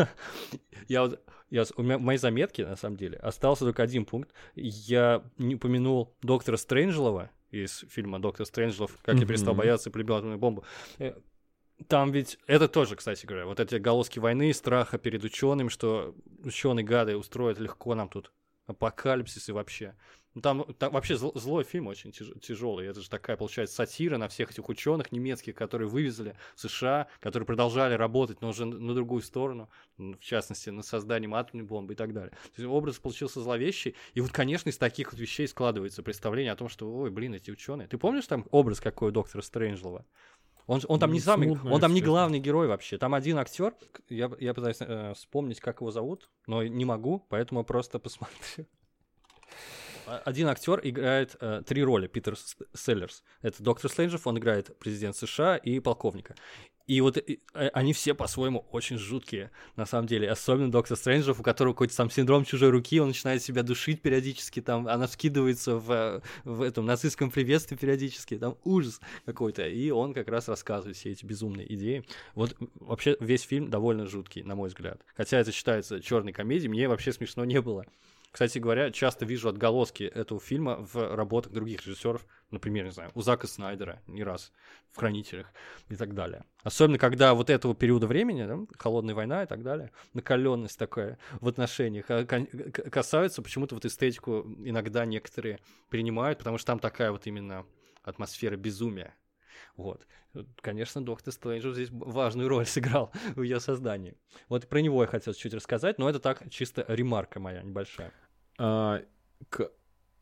Я вот я, у меня в моей заметке, на самом деле, остался только один пункт. Я не упомянул доктора Стрэнджлова из фильма «Доктор Стрэнджлов. Как я перестал бояться и полюбил атомную бомбу». Там ведь это тоже, кстати говоря, вот эти голоски войны, страха перед ученым, что ученые гады устроят легко нам тут апокалипсис и вообще. Ну, Там, там вообще зл- злой фильм очень тяжелый. Это же такая, получается, сатира на всех этих ученых немецких, которые вывезли в США, которые продолжали работать, но уже на на другую сторону, в частности, над созданием атомной бомбы и так далее. То есть образ получился зловещий. И вот, конечно, из таких вот вещей складывается представление о том, что, ой, блин, эти ученые. Ты помнишь там образ какой у доктора Стрэнджлова? Он, он там не самый, он там не главный герой вообще. Там один актер, я, я пытаюсь э, вспомнить, как его зовут, но не могу, поэтому просто посмотрю. А- Один актер играет э, три роли, Питер Селлерс. Это доктор Стрэнджев, он играет президент США и полковника. И вот и, э, они все по-своему очень жуткие, на самом деле. Особенно доктор Стрэнджев, у которого какой-то там синдром чужой руки, он начинает себя душить периодически, там она вскидывается в, э, в этом нацистском приветствии периодически, там ужас какой-то. И он как раз рассказывает все эти безумные идеи. Вот вообще весь фильм довольно жуткий, на мой взгляд. Хотя это считается черной комедией, мне вообще смешно не было. Кстати говоря, часто вижу отголоски этого фильма в работах других режиссеров, например, не знаю, у Зака Снайдера не раз, в «Хранителях» и так далее. Особенно, когда вот этого периода времени, да, холодная война и так далее, накаленность такая в отношениях а, кон- к- касаются, почему-то вот эстетику иногда некоторые принимают, потому что там такая вот именно атмосфера безумия. Вот. Конечно, доктор Стрэнджев здесь важную роль сыграл в ее создании. Вот про него я хотел чуть рассказать, но это так, чисто ремарка моя небольшая. А, к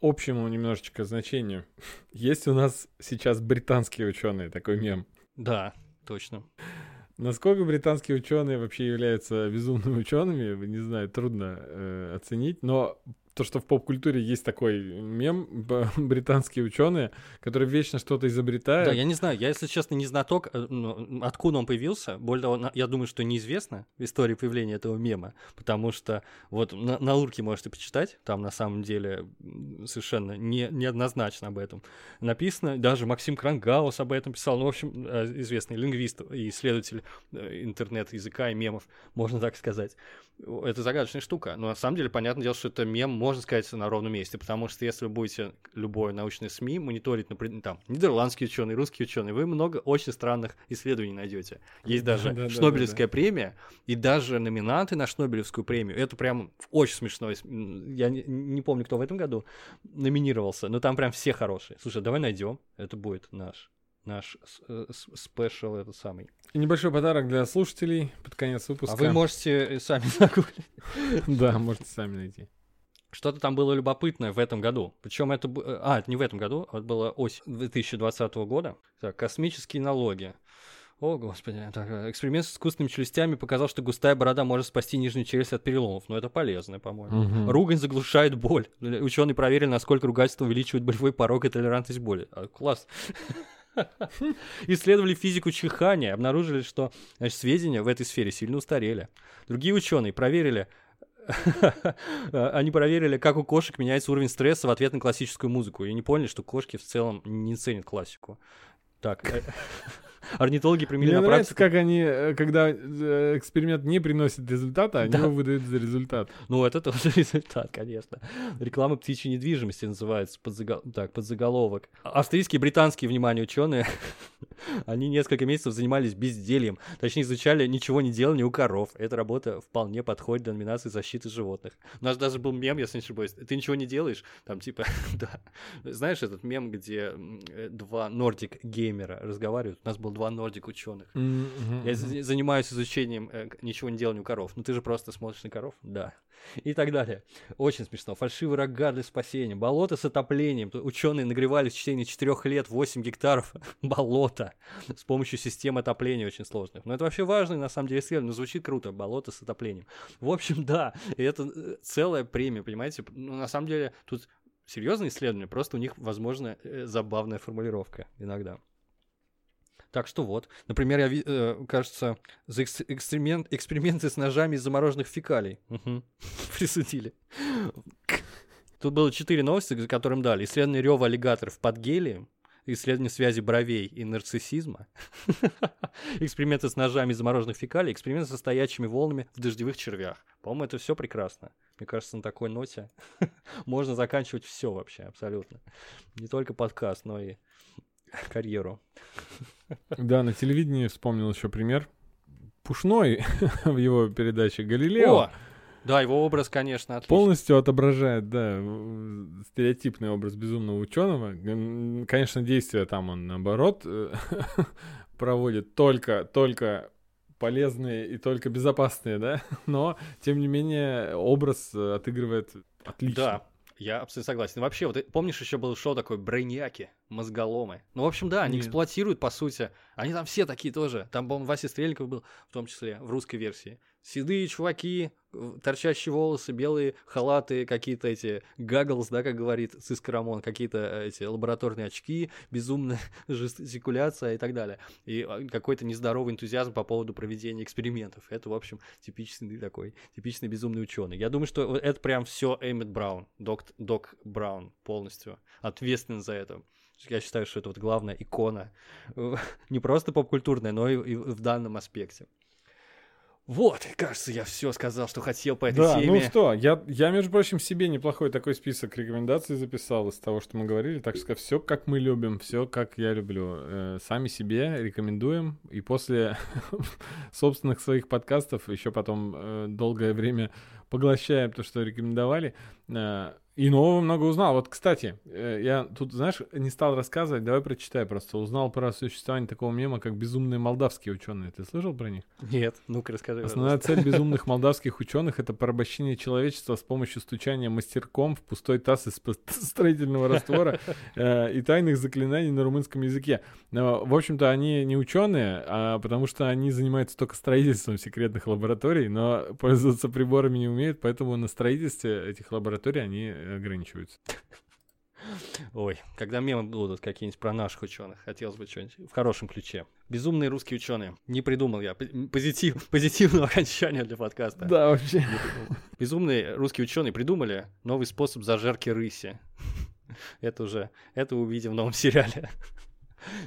общему немножечко значению. Есть у нас сейчас британские ученые, такой мем. Да, точно. Насколько британские ученые вообще являются безумными учеными, не знаю, трудно э, оценить, но то, что в поп-культуре есть такой мем, британские ученые, которые вечно что-то изобретают. Да, я не знаю, я, если честно, не знаток, э, откуда он появился. Более того, я думаю, что неизвестно история появления этого мема, потому что вот на, на Лурке можете почитать, там на самом деле совершенно не, неоднозначно об этом написано. Даже Максим Крангаус об этом писал, ну, в общем, э, известный лингвист и исследователь э, интернет-языка и мемов, можно так сказать. Это загадочная штука, но на самом деле, понятное дело, что это мем, можно сказать, на ровном месте, потому что если вы будете любое научное СМИ мониторить, например, там, нидерландские ученые, русские ученые, вы много очень странных исследований найдете. Есть даже Да-да-да-да-да. Шнобелевская премия, и даже номинанты на Шнобелевскую премию. Это прям очень смешно. Я не, не помню, кто в этом году номинировался, но там прям все хорошие. Слушай, давай найдем. Это будет наш наш э, спешл этот самый. И небольшой подарок для слушателей под конец выпуска. А вы можете сами загуглить. Да, можете сами найти. Что-то там было любопытное в этом году. Причем это... А, это не в этом году, это было осень 2020 года. Так, космические налоги. О, господи. Так, э, эксперимент с искусственными челюстями показал, что густая борода может спасти нижнюю челюсть от переломов. Но это полезно, по-моему. Мгм. Ругань заглушает боль. Ученые проверили, насколько ругательство увеличивает болевой порог и толерантность боли. А, класс. Исследовали физику чихания, обнаружили, что значит, сведения в этой сфере сильно устарели. Другие ученые проверили, они проверили, как у кошек меняется уровень стресса в ответ на классическую музыку, и не поняли, что кошки в целом не ценят классику. Так, э, орнитологи применили Мне на нравится, практике. как они, э, когда э, эксперимент не приносит результата, они Да. его выдают за результат. Ну, это тоже результат, конечно. Реклама птичьей недвижимости называется, подзагол... так, подзаголовок. Австрийские британские, внимание, ученые, они несколько месяцев занимались бездельем, точнее, изучали ничего не делали у коров. Эта работа вполне подходит для номинации защиты животных. У нас даже был мем, если не ошибаюсь, ты ничего не делаешь, там типа, да. Знаешь этот мем, где э, два нордик-геймера разговаривают? У нас был два нордик-ученых. Я з- занимаюсь изучением э, ничего не делания у коров. Ну ты же просто смотришь на коров? Да. И так далее. Очень смешно. Фальшивый рога для спасения. Болото с отоплением. Ученые нагревали в течение 4 лет 8 гектаров болота с помощью систем отопления очень сложных. Но это вообще важно, на самом деле, исследование. Но звучит круто. Болото с отоплением. В общем, да. И это э, целая премия, понимаете? Ну, на самом деле, тут серьезное исследование, просто у них, возможно, э, забавная формулировка иногда. Так что вот, например, я, э, кажется, за экс- эксперимент, эксперименты с ножами из замороженных фекалий Мгм. присудили. Тут было четыре новости, за которым дали. Исследование рева аллигаторов под гелием, исследование связи бровей и нарциссизма, эксперименты с ножами из замороженных фекалий, эксперименты со стоячими волнами в дождевых червях. По-моему, это все прекрасно. Мне кажется, на такой ноте можно заканчивать все вообще, абсолютно. Не только подкаст, но и карьеру. Да, на телевидении вспомнил еще пример. Пушной в его передаче «Галилео» О, Да, его образ, конечно, отличный. полностью отображает, да, стереотипный образ безумного ученого. Конечно, действия там он наоборот э, проводит только, только полезные и только безопасные, да, но тем не менее образ э, отыгрывает отлично. Да, я абсолютно согласен. Вообще, вот э, помнишь, еще было шоу такое «Брейняки», «Мозголомы». Ну, в общем, да, они Нет. эксплуатируют, по сути. Они там все такие тоже. Там, по-моему, Вася Стрельников был, в том числе, в русской версии. Седые чуваки, торчащие волосы, белые халаты, какие-то эти гагглс, да, как говорит Сиска Рамон, какие-то э, эти лабораторные очки, безумная жестикуляция и так далее. И э, какой-то нездоровый энтузиазм по поводу проведения экспериментов. Это, в общем, типичный такой, типичный безумный ученый. Я думаю, что это прям все Эммет Браун, док, док Браун полностью ответственен за это. Я считаю, что это вот главная икона, э, не просто поп-культурная, но и в данном аспекте. Вот, кажется, я все сказал, что хотел по этой Да, ну теме. что, я, я, между прочим, себе неплохой такой список рекомендаций записал из того, что мы говорили. Так что все как мы любим, все как я люблю. Э, сами себе рекомендуем. И после собственных своих подкастов еще потом э, долгое время поглощаем то, что рекомендовали. Э, и нового много узнал. Вот, кстати, э, я тут, знаешь, не стал рассказывать, давай прочитаю просто. Узнал про существование такого мема, как безумные молдавские ученые. Ты слышал про них? Нет, ну-ка расскажи. Основная пожалуйста. цель безумных молдавских ученых это порабощение человечества с помощью стучания мастерком в пустой таз из строительного раствора э, и тайных заклинаний на румынском языке. Но, в общем-то, они не ученые, а потому что они занимаются только строительством секретных лабораторий, но пользоваться приборами не умеют, поэтому на строительстве этих лабораторий они ограничиваются. Ой, когда мемы будут какие-нибудь про наших ученых, хотелось бы что-нибудь в хорошем ключе. Безумные русские ученые. Не придумал я позитив, позитивного окончания для подкаста. Да, вообще. Безумные русские ученые придумали новый способ зажарки рыси. Это уже, это увидим в новом сериале.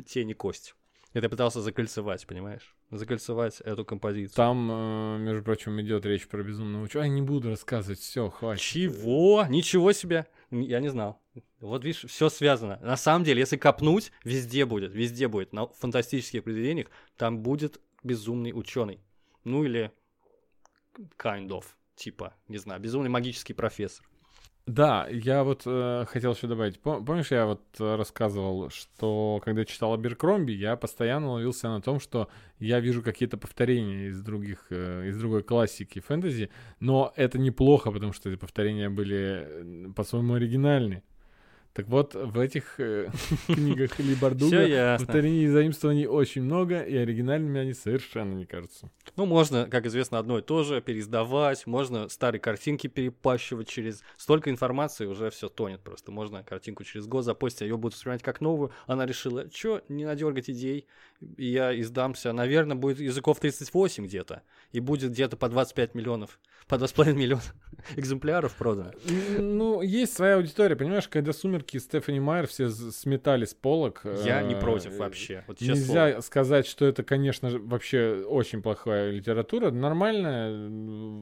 Тени кость. Это я пытался закольцевать, понимаешь? Закольцевать эту композицию. Там, э, между прочим, идет речь про безумного ученого. Ай, не буду рассказывать, все, хватит. Чего? Ничего себе! Я не знал. Вот видишь, все связано. На самом деле, если копнуть, везде будет, везде будет. На фантастических произведениях там будет безумный ученый. Ну или kind of, типа, не знаю, безумный магический профессор. Да, я вот э, хотел еще добавить. Пом- Помнишь, я вот э, рассказывал, что когда читал Аберкромби, я постоянно ловился на том, что я вижу какие-то повторения из других, э, из другой классики фэнтези, но это неплохо, потому что эти повторения были э, по-своему оригинальны. Так вот, в этих э, книгах Ли Все Бардуга повторений и заимствований очень много, и оригинальными они совершенно не кажутся. Ну, можно, как известно, одно и то же переиздавать, можно старые картинки перепащивать через... Столько информации уже все тонет просто. Можно картинку через год запостить, ее будут воспринимать как новую. Она решила, что не надергать идей, я издамся. Наверное, будет языков 38 где-то, и будет где-то по 25 миллионов, по 2,5 миллиона экземпляров продано. Ну, есть своя аудитория, понимаешь, когда «Сумерки» и Стефани Майер все сметали с полок. Я не э, против вообще. Вот Нельзя слово. сказать, что это, конечно же, вообще очень плохая литература. Нормальная,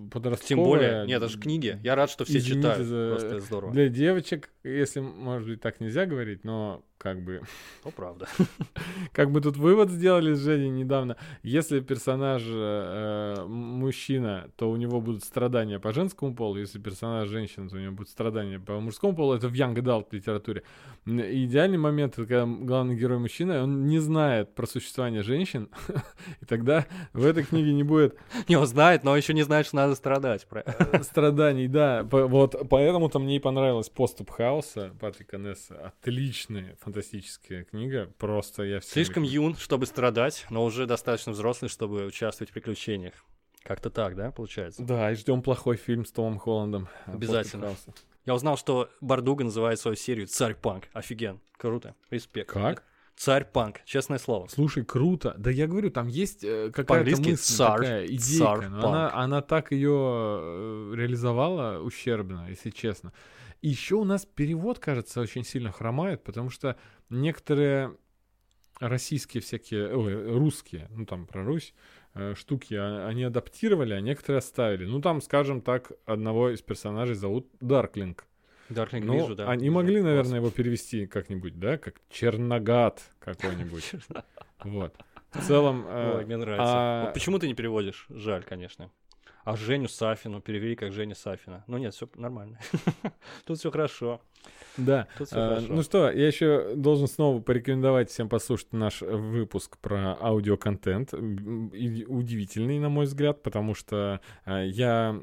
подростковая. Тем более, нет, это же книги. Я рад, что все Извините читают. за- Просто здорово. Для девочек, если, может быть, так нельзя говорить, но как бы... Ну, правда. Как мы тут вывод сделали с Женей недавно. Если персонаж э, мужчина, то у него будут страдания по женскому полу. Если персонаж женщина, то у него будут страдания по мужскому полу. Это в Young Adult литературе. И Идеальный момент, это когда главный герой мужчина, он не знает про существование женщин. И тогда в этой книге не будет Не, он знает, но еще не знает, что надо страдать. Про- страданий, да. Вот поэтому-то мне и понравилась «Поступ хаоса» Патрика Несса. Отличная, фантастическая книга. Просто я всем Слишком рекомендую. юн, чтобы страдать, но уже достаточно взрослый, чтобы участвовать в приключениях. Как-то так, да, получается? Да, и ждем плохой фильм с Томом Холландом. э, Обязательно. Я узнал, что Бардуга называет свою серию «Царь Панк». Офиген. Круто. Респект. Как? «Царь Панк». Честное слово. Слушай, круто. Да я говорю, там есть э, какая-то мысль, «царь», такая идейка, «царь но панк». она, она так ее реализовала ущербно, если честно. И еще у нас перевод, кажется, очень сильно хромает, потому что некоторые российские всякие, ой, русские, ну там про Русь, э, штуки, а- они адаптировали, а некоторые оставили. Ну там, скажем так, одного из персонажей зовут Дарклинг. Дарклинг Ну, вижу, да. они вижу. могли, наверное, его перевести как-нибудь, да, как Черногат какой-нибудь. Вот. В целом... э, Ой, мне нравится. а- почему ты не переводишь? Жаль, конечно. А Женю Сафину перевели как Женя Сафина. Ну нет, все нормально. Тут все хорошо. Да. А, ну что, я еще должен снова порекомендовать всем послушать наш выпуск про аудиоконтент. Удивительный, на мой взгляд, потому что а, я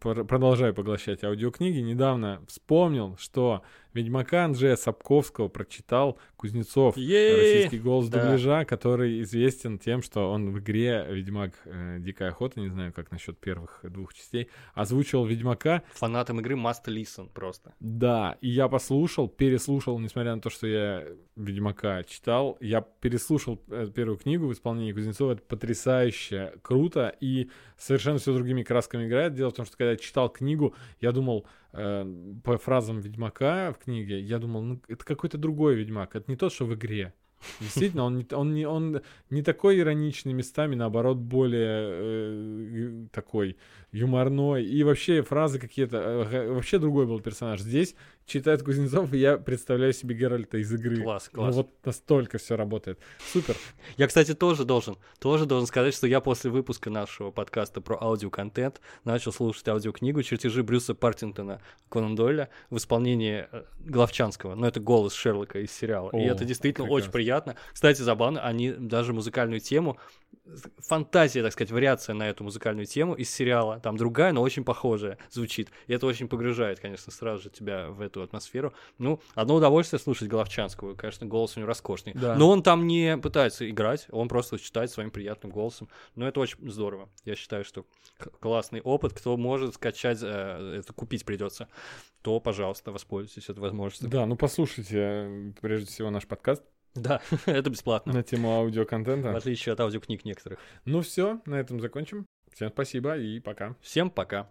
продолжаю поглощать аудиокниги. Недавно вспомнил, что Ведьмака Анджея Сапковского прочитал Кузнецов, Ей! российский голос Да. дубляжа, который известен тем, что он в игре Ведьмак э, Дикая охота, не знаю, как насчет первых двух частей, озвучивал Ведьмака Фанатам игры must listen просто. да, и я послушал, переслушал, несмотря на то, что я Ведьмака читал, я переслушал э, первую книгу в исполнении Кузнецова, это потрясающе круто и совершенно все другими красками играет. Дело в том, что когда я читал книгу, я думал э, по фразам Ведьмака в книге, я думал, ну это какой-то другой Ведьмак, это не тот, что в игре. Действительно, он не, он, не, он не такой ироничный местами, наоборот, более э, такой юморной. И вообще фразы какие-то... э, вообще другой был персонаж. Здесь читает Кузнецов, и я представляю себе Геральта из игры. Класс, Ну класс. вот настолько все работает. Супер. Я, кстати, тоже должен, тоже должен сказать, что я после выпуска нашего подкаста про аудиоконтент начал слушать аудиокнигу «Чертежи Брюса Партингтона Конан Дойля» в исполнении э, Главчанского. Но это голос Шерлока из сериала. и О, это действительно очень прекрасно. приятно. Кстати, забавно, они даже музыкальную тему, фантазия, так сказать, вариация на эту музыкальную тему из сериала, там другая, но очень похожая звучит. И это очень погружает, конечно, сразу же тебя в эту атмосферу. Ну, одно удовольствие слушать Головчанского, конечно, голос у него роскошный. Да. Но он там не пытается играть, он просто читает своим приятным голосом. Но это очень здорово. Я считаю, что классный опыт. Кто может скачать, э, это купить придется, то, пожалуйста, воспользуйтесь этой возможностью. Да, ну послушайте, э, прежде всего, наш подкаст Да, это бесплатно. на тему В аудиоконтента. отличие от аудиокниг некоторых. Ну все, на этом закончим. Всем спасибо и пока. Всем пока.